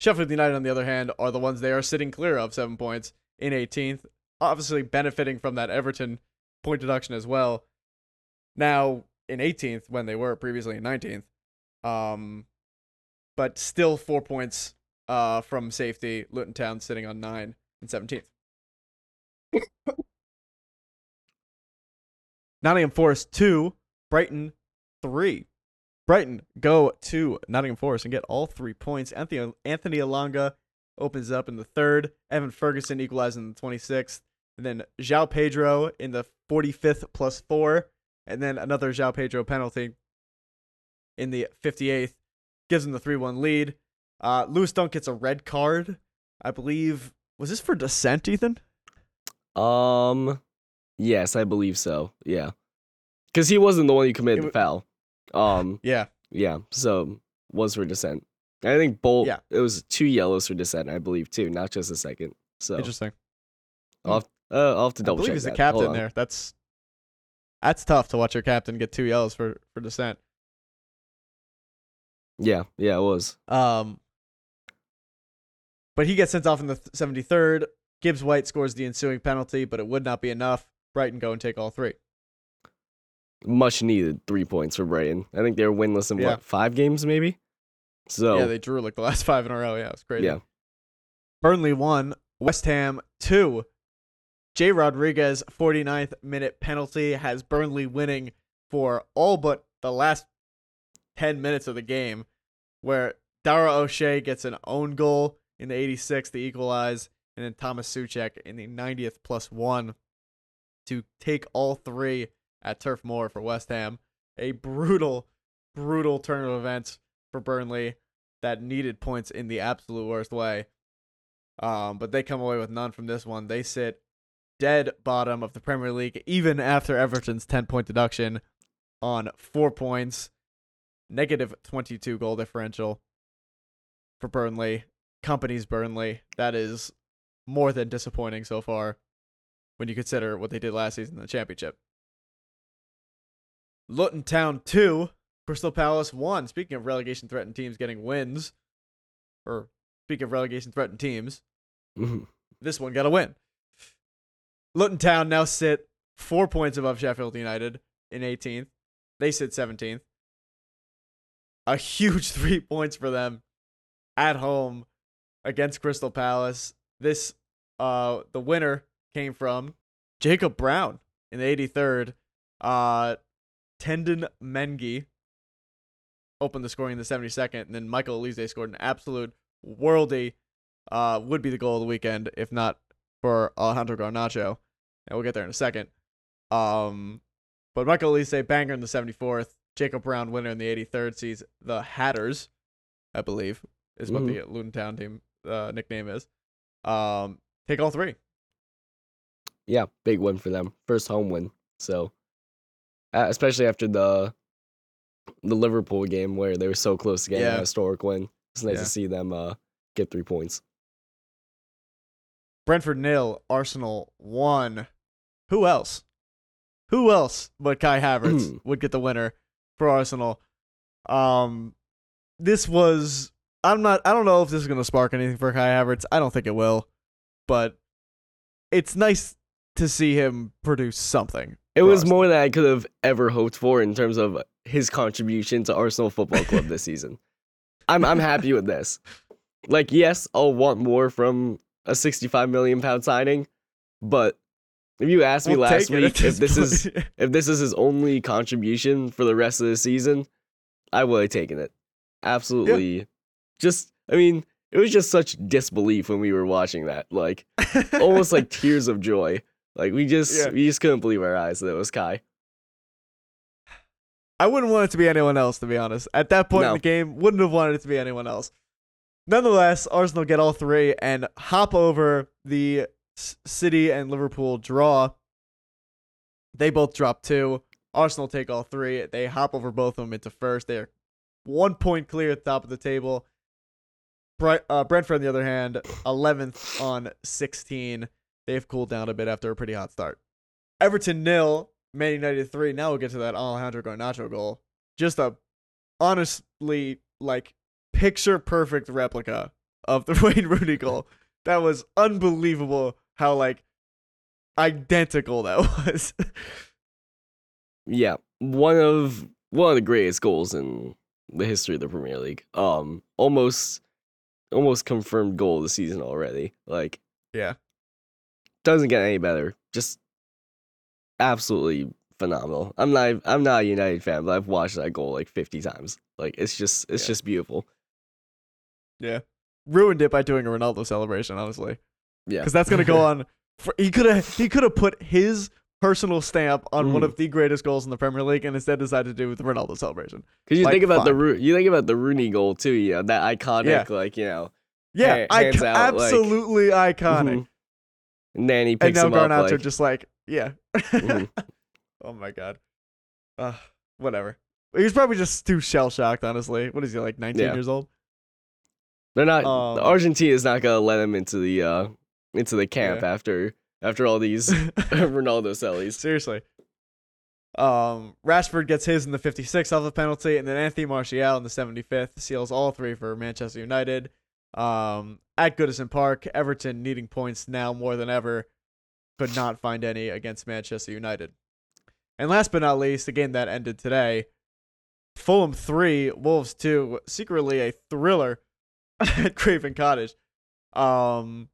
Sheffield United, on the other hand, are the ones they are sitting clear of seven points in 18th, obviously benefiting from that Everton point deduction as well. Now in 18th when they were previously in 19th, um, but still four points uh from safety. Luton Town sitting on nine and 17th. Nottingham Forest two, Brighton three. Brighton go to Nottingham Forest and get all three points. Anthony Anthony Elanga opens up in the third. Evan Ferguson equalizing in the 26th. And then João Pedro in the 45th plus four. And then another João Pedro penalty in the 58th gives him the 3 1 lead. Uh, Lewis Dunk gets a red card. I believe. Was this for dissent, Ethan? Um, yes, I believe so. Yeah, because he wasn't the one who committed It the foul. Um, Yeah. yeah, so was for dissent. I think both. Yeah. it was two yellows for dissent, I believe too, not just a second. So Interesting. I'll, have- uh, I'll have to I double believe check he's the that. Hold captain there. That's that's tough to watch your captain get two yellows for for dissent. Yeah, yeah, it was. Um, but he gets sent off in the 73rd. Gibbs White scores the ensuing penalty, but it would not be enough. Brighton go and take all three. Much needed three points for Brighton. I think they were winless in Yeah. what five games maybe. So Yeah, they drew like the last five in a row. Yeah, it was crazy. yeah, Burnley won. West Ham two. Jay Rodriguez 49th minute penalty has Burnley winning for all but the last 10 minutes of the game, where Dara O'Shea gets an own goal in the 86th to equalize, and then Tomas Soucek in the 90th plus one to take all three at Turf Moor for West Ham. A brutal, brutal turn of events for Burnley that needed points in the absolute worst way. Um, but they come away with none from this one. They sit dead bottom of the Premier League, even after Everton's 10 point deduction on four points, negative 22 goal differential for Burnley. Kompany's Burnley. That is more than disappointing so far when you consider what they did last season in the Championship. Luton Town 2, Crystal Palace 1. Speaking of relegation threatened teams getting wins, or speaking of relegation threatened teams, this one got a win. Luton Town now sit four points above Sheffield United in 18th. They sit 17th. A huge three points for them at home against Crystal Palace. This, uh, the winner came from Jacob Brown in the 83rd. Uh, Teden Mengi opened the scoring in the 72nd, and then Michael Olise scored an absolute worldy uh, would be the goal of the weekend if not for Alejandro Garnacho. And we'll get there in a second. Um, but Michael Olise banger in the 74th. Jacob Brown winner in the 83rd sees the Hatters I believe, is what the Luton Town team uh, nickname is. Um, take all three. Yeah, big win for them. First home win. So, uh, especially after the the Liverpool game where they were so close to getting Yeah. a historic win. It's nice Yeah. to see them uh, get three points. Brentford nil, Arsenal one. Who else? Who else but Kai Havertz would get the winner for Arsenal? Um, this was. I'm not. I don't know if this is gonna spark anything for Kai Havertz. I don't think it will, but it's nice to see him produce something. It was Arsenal. more than I could have ever hoped for in terms of his contribution to Arsenal Football Club this season. I'm I'm happy with this. Like, yes, I'll want more from a 65 million pound signing, but if you asked me We'll last week if this is if this is his only contribution for the rest of the season, I would have taken it. Absolutely. Just, I mean, it was just such disbelief when we were watching that. Like, almost like tears of joy. Like, we just, Yeah. we just couldn't believe our eyes that it was Kai. I wouldn't want it to be anyone else, to be honest. At that point in the game, wouldn't have wanted it to be anyone else. Nonetheless, Arsenal get all three and hop over the City and Liverpool draw. They both drop two. Arsenal take all three. They hop over both of them into first. They are one point clear at the top of the table. Uh, Brentford, on the other hand, 11th on 16. They've cooled down a bit after a pretty hot start. Everton nil, Man United three. Now we'll get to that Alejandro Garnacho goal. Just a honestly like picture perfect replica of the Wayne Rooney goal. That was unbelievable how like identical that was. Yeah. One of, one of the greatest goals in the history of the Premier League. Um, almost, almost confirmed goal of the season already. Like, yeah. doesn't get any better. Just absolutely phenomenal. I'm not I'm not a United fan, but I've watched that goal like 50 times. Like it's just it's Yeah. just beautiful. Yeah. Ruined it by doing a Ronaldo celebration, honestly. Yeah. Because that's gonna go on for, he could have he could have put his personal stamp on one Mm. of the greatest goals in the Premier League and instead decided to do the Ronaldo celebration. Cuz you like, think about the fine. Ro- you think about the Rooney goal too, you know, that iconic Yeah. like, you know, Yeah, Ha- ico- out, like- absolutely iconic. mhm. and then he And picks now him up Garnacho like just like, yeah. Mhm. oh my god. Uh, whatever. He was probably just too shell shocked, honestly. What is he like, 19 Yeah. years old? they're not Um, Argentina is not going to let him into the uh into the camp Yeah. after after all these Ronaldo sellies. Seriously. Um, Rashford gets his in the 56th off the penalty, and then Anthony Martial in the 75th seals all three for Manchester United. Um, at Goodison Park, Everton needing points now more than ever, could not find any against Manchester United. And last but not least, the game that ended today, Fulham 3, Wolves 2, secretly a thriller at Craven Cottage. Um,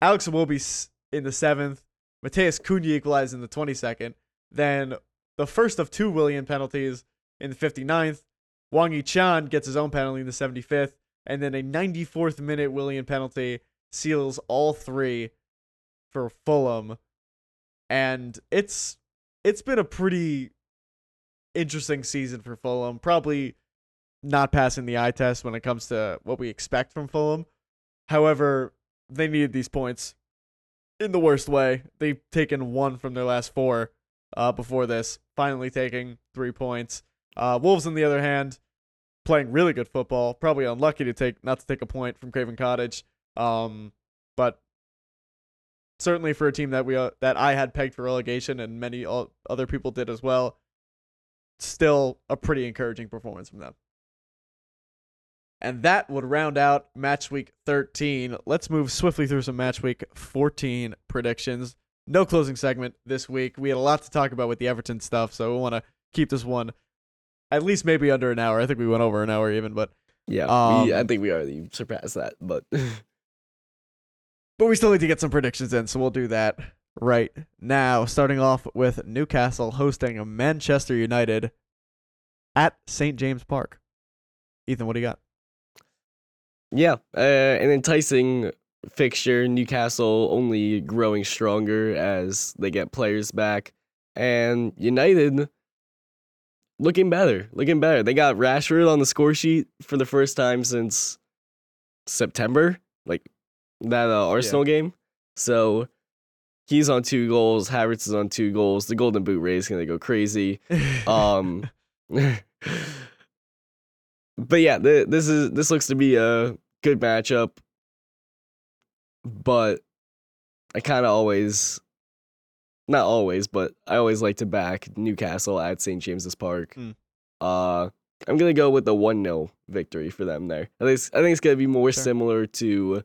Alex Iwobi in the seventh, Matheus Cunha equalized in the 22nd. Then the first of two Willian penalties in the 59th. Hwang Hee-chan gets his own penalty in the 75th. And then a 94th minute Willian penalty seals all three for Fulham. And it's it's been a pretty interesting season for Fulham. Probably not passing the eye test when it comes to what we expect from Fulham. However, they needed these points in the worst way. They've taken one from their last four uh, before this, finally taking three points. Uh, Wolves, on the other hand, playing really good football. Probably unlucky to take not to take a point from Craven Cottage, um, but certainly for a team that we uh, that I had pegged for relegation and many other people did as well. Still a pretty encouraging performance from them. And that would round out match week 13. Let's move swiftly through some match week 14 predictions. No closing segment this week. We had a lot to talk about with the Everton stuff, so we want to keep this one at least maybe under an hour. I think we went over an hour even, but Yeah. Um, we, I think we already surpassed that, but but we still need to get some predictions in, so we'll do that right now. Starting off with Newcastle hosting Manchester United at St. James Park. Ethan, what do you got? Yeah, uh, an enticing fixture. Newcastle only growing stronger as they get players back, and United looking better, looking better. They got Rashford on the score sheet for the first time since September, like that uh, Arsenal game. So he's on two goals. Havertz is on two goals. The Golden Boot race is gonna go crazy. Um, but yeah, th- this is this looks to be a good matchup. But I kind of always, not always, but I always like to back Newcastle at St James's Park. Mm. Uh, I'm gonna go with the one 0 victory for them there. I think it's, I think it's gonna be more Sure. similar to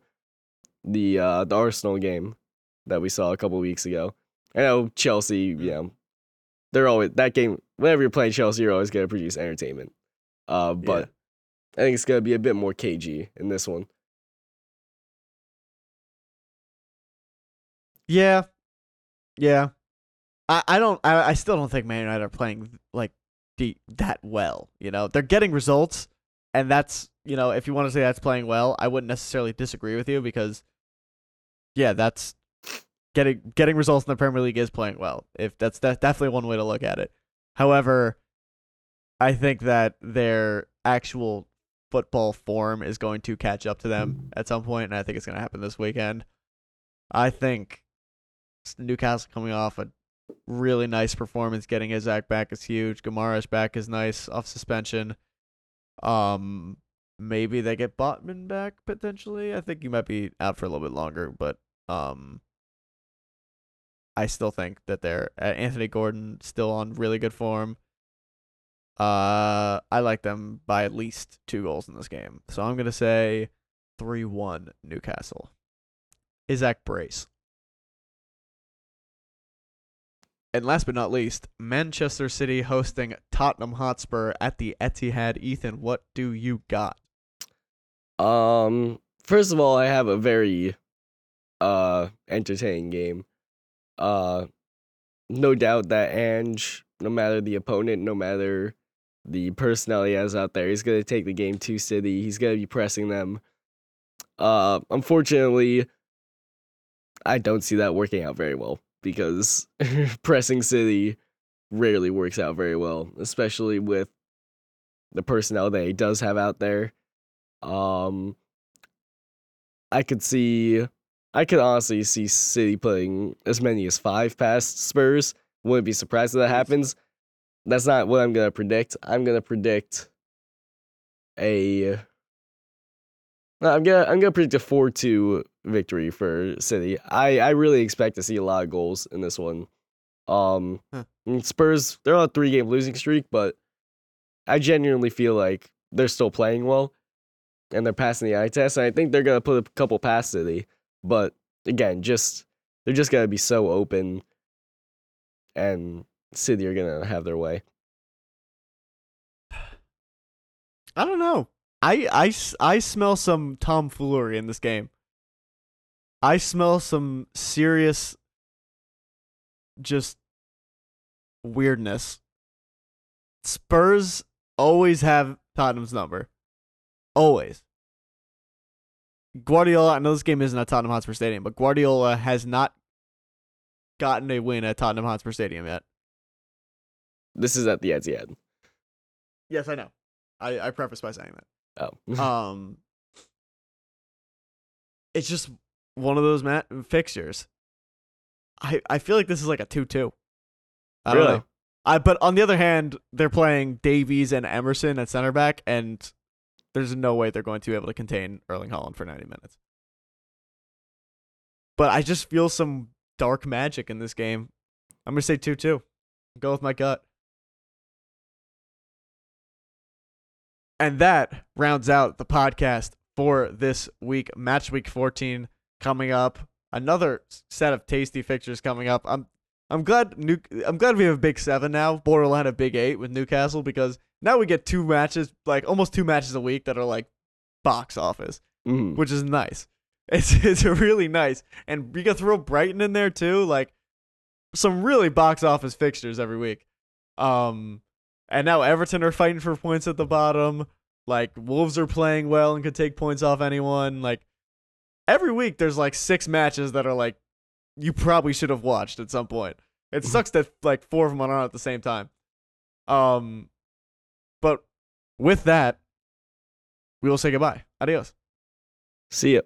the uh, the Arsenal game that we saw a couple weeks ago. I know Chelsea, you know, they're always that game. Whenever you're playing Chelsea, you're always gonna produce entertainment. Uh, but I think it's gonna be a bit more cagey in this one. Yeah, yeah. I, I don't. I, I still don't think Man United are playing like the, that well. You know, they're getting results, and that's you know, if you want to say that's playing well, I wouldn't necessarily disagree with you because, yeah, that's getting getting results in the Premier League is playing well. If that's that's definitely one way to look at it. However, I think that their actual football form is going to catch up to them at some point, and I think it's going to happen this weekend. I think Newcastle coming off a really nice performance, getting Isak back is huge. Guimarães back is nice off suspension. Um, maybe they get Botman back potentially. I think he might be out for a little bit longer, but um, I still think that they're uh, Anthony Gordon still on really good form. Uh, I like them by at least two goals in this game, so I'm gonna say three one Newcastle. Isak Brace. And last but not least, Manchester City hosting Tottenham Hotspur at the Etihad. Ethan, what do you got? Um, first of all, I have a very uh entertaining game. Uh, no doubt that Ange, no matter the opponent, no matter the personnel he has out there, he's gonna take the game to City. He's gonna be pressing them. Uh, unfortunately, I don't see that working out very well because pressing City rarely works out very well, especially with the personnel that he does have out there. Um, I could see, I could honestly see City putting as many as five past Spurs. Wouldn't be surprised if that happens. That's not what I'm gonna predict. I'm gonna predict a. No, I'm gonna I'm gonna predict a four two victory for City. I I really expect to see a lot of goals in this one. Um, Huh. Spurs they're on a three game losing streak, but I genuinely feel like they're still playing well and they're passing the eye test. And I think they're gonna put a couple past City, but again, just they're just gonna be so open, and City are gonna have their way. I don't know. I, I, I smell some tomfoolery in this game. I smell some serious, just weirdness. Spurs always have Tottenham's number. Always. Guardiola, I know this game isn't at Tottenham Hotspur Stadium, but Guardiola has not gotten a win at Tottenham Hotspur Stadium yet. This is at the Etihad. Yes, I know. I, I preface by saying that. Oh, um it's just one of those mat- fixtures i i feel like this is like a 2-2 i don't Really? i but on the other hand they're playing davies and emerson at center back and there's no way they're going to be able to contain Erling Haaland for 90 minutes but i just feel some dark magic in this game i'm gonna say 2-2 go with my gut And that rounds out the podcast for this week. Match week 14 coming up. Another set of tasty fixtures coming up. I'm I'm glad New I'm glad we have a big seven now. Borderline a big eight with Newcastle because now we get two matches, like almost two matches a week that are like box office, Mhm. which is nice. It's it's really nice, and we can throw Brighton in there too, like some really box office fixtures every week. Um, and now Everton are fighting for points at the bottom. Like Wolves are playing well and could take points off anyone. Like every week, there's like six matches that are like you probably should have watched at some point. It sucks that like four of them are on at the same time. Um, but with that, we will say goodbye. Adios. See ya.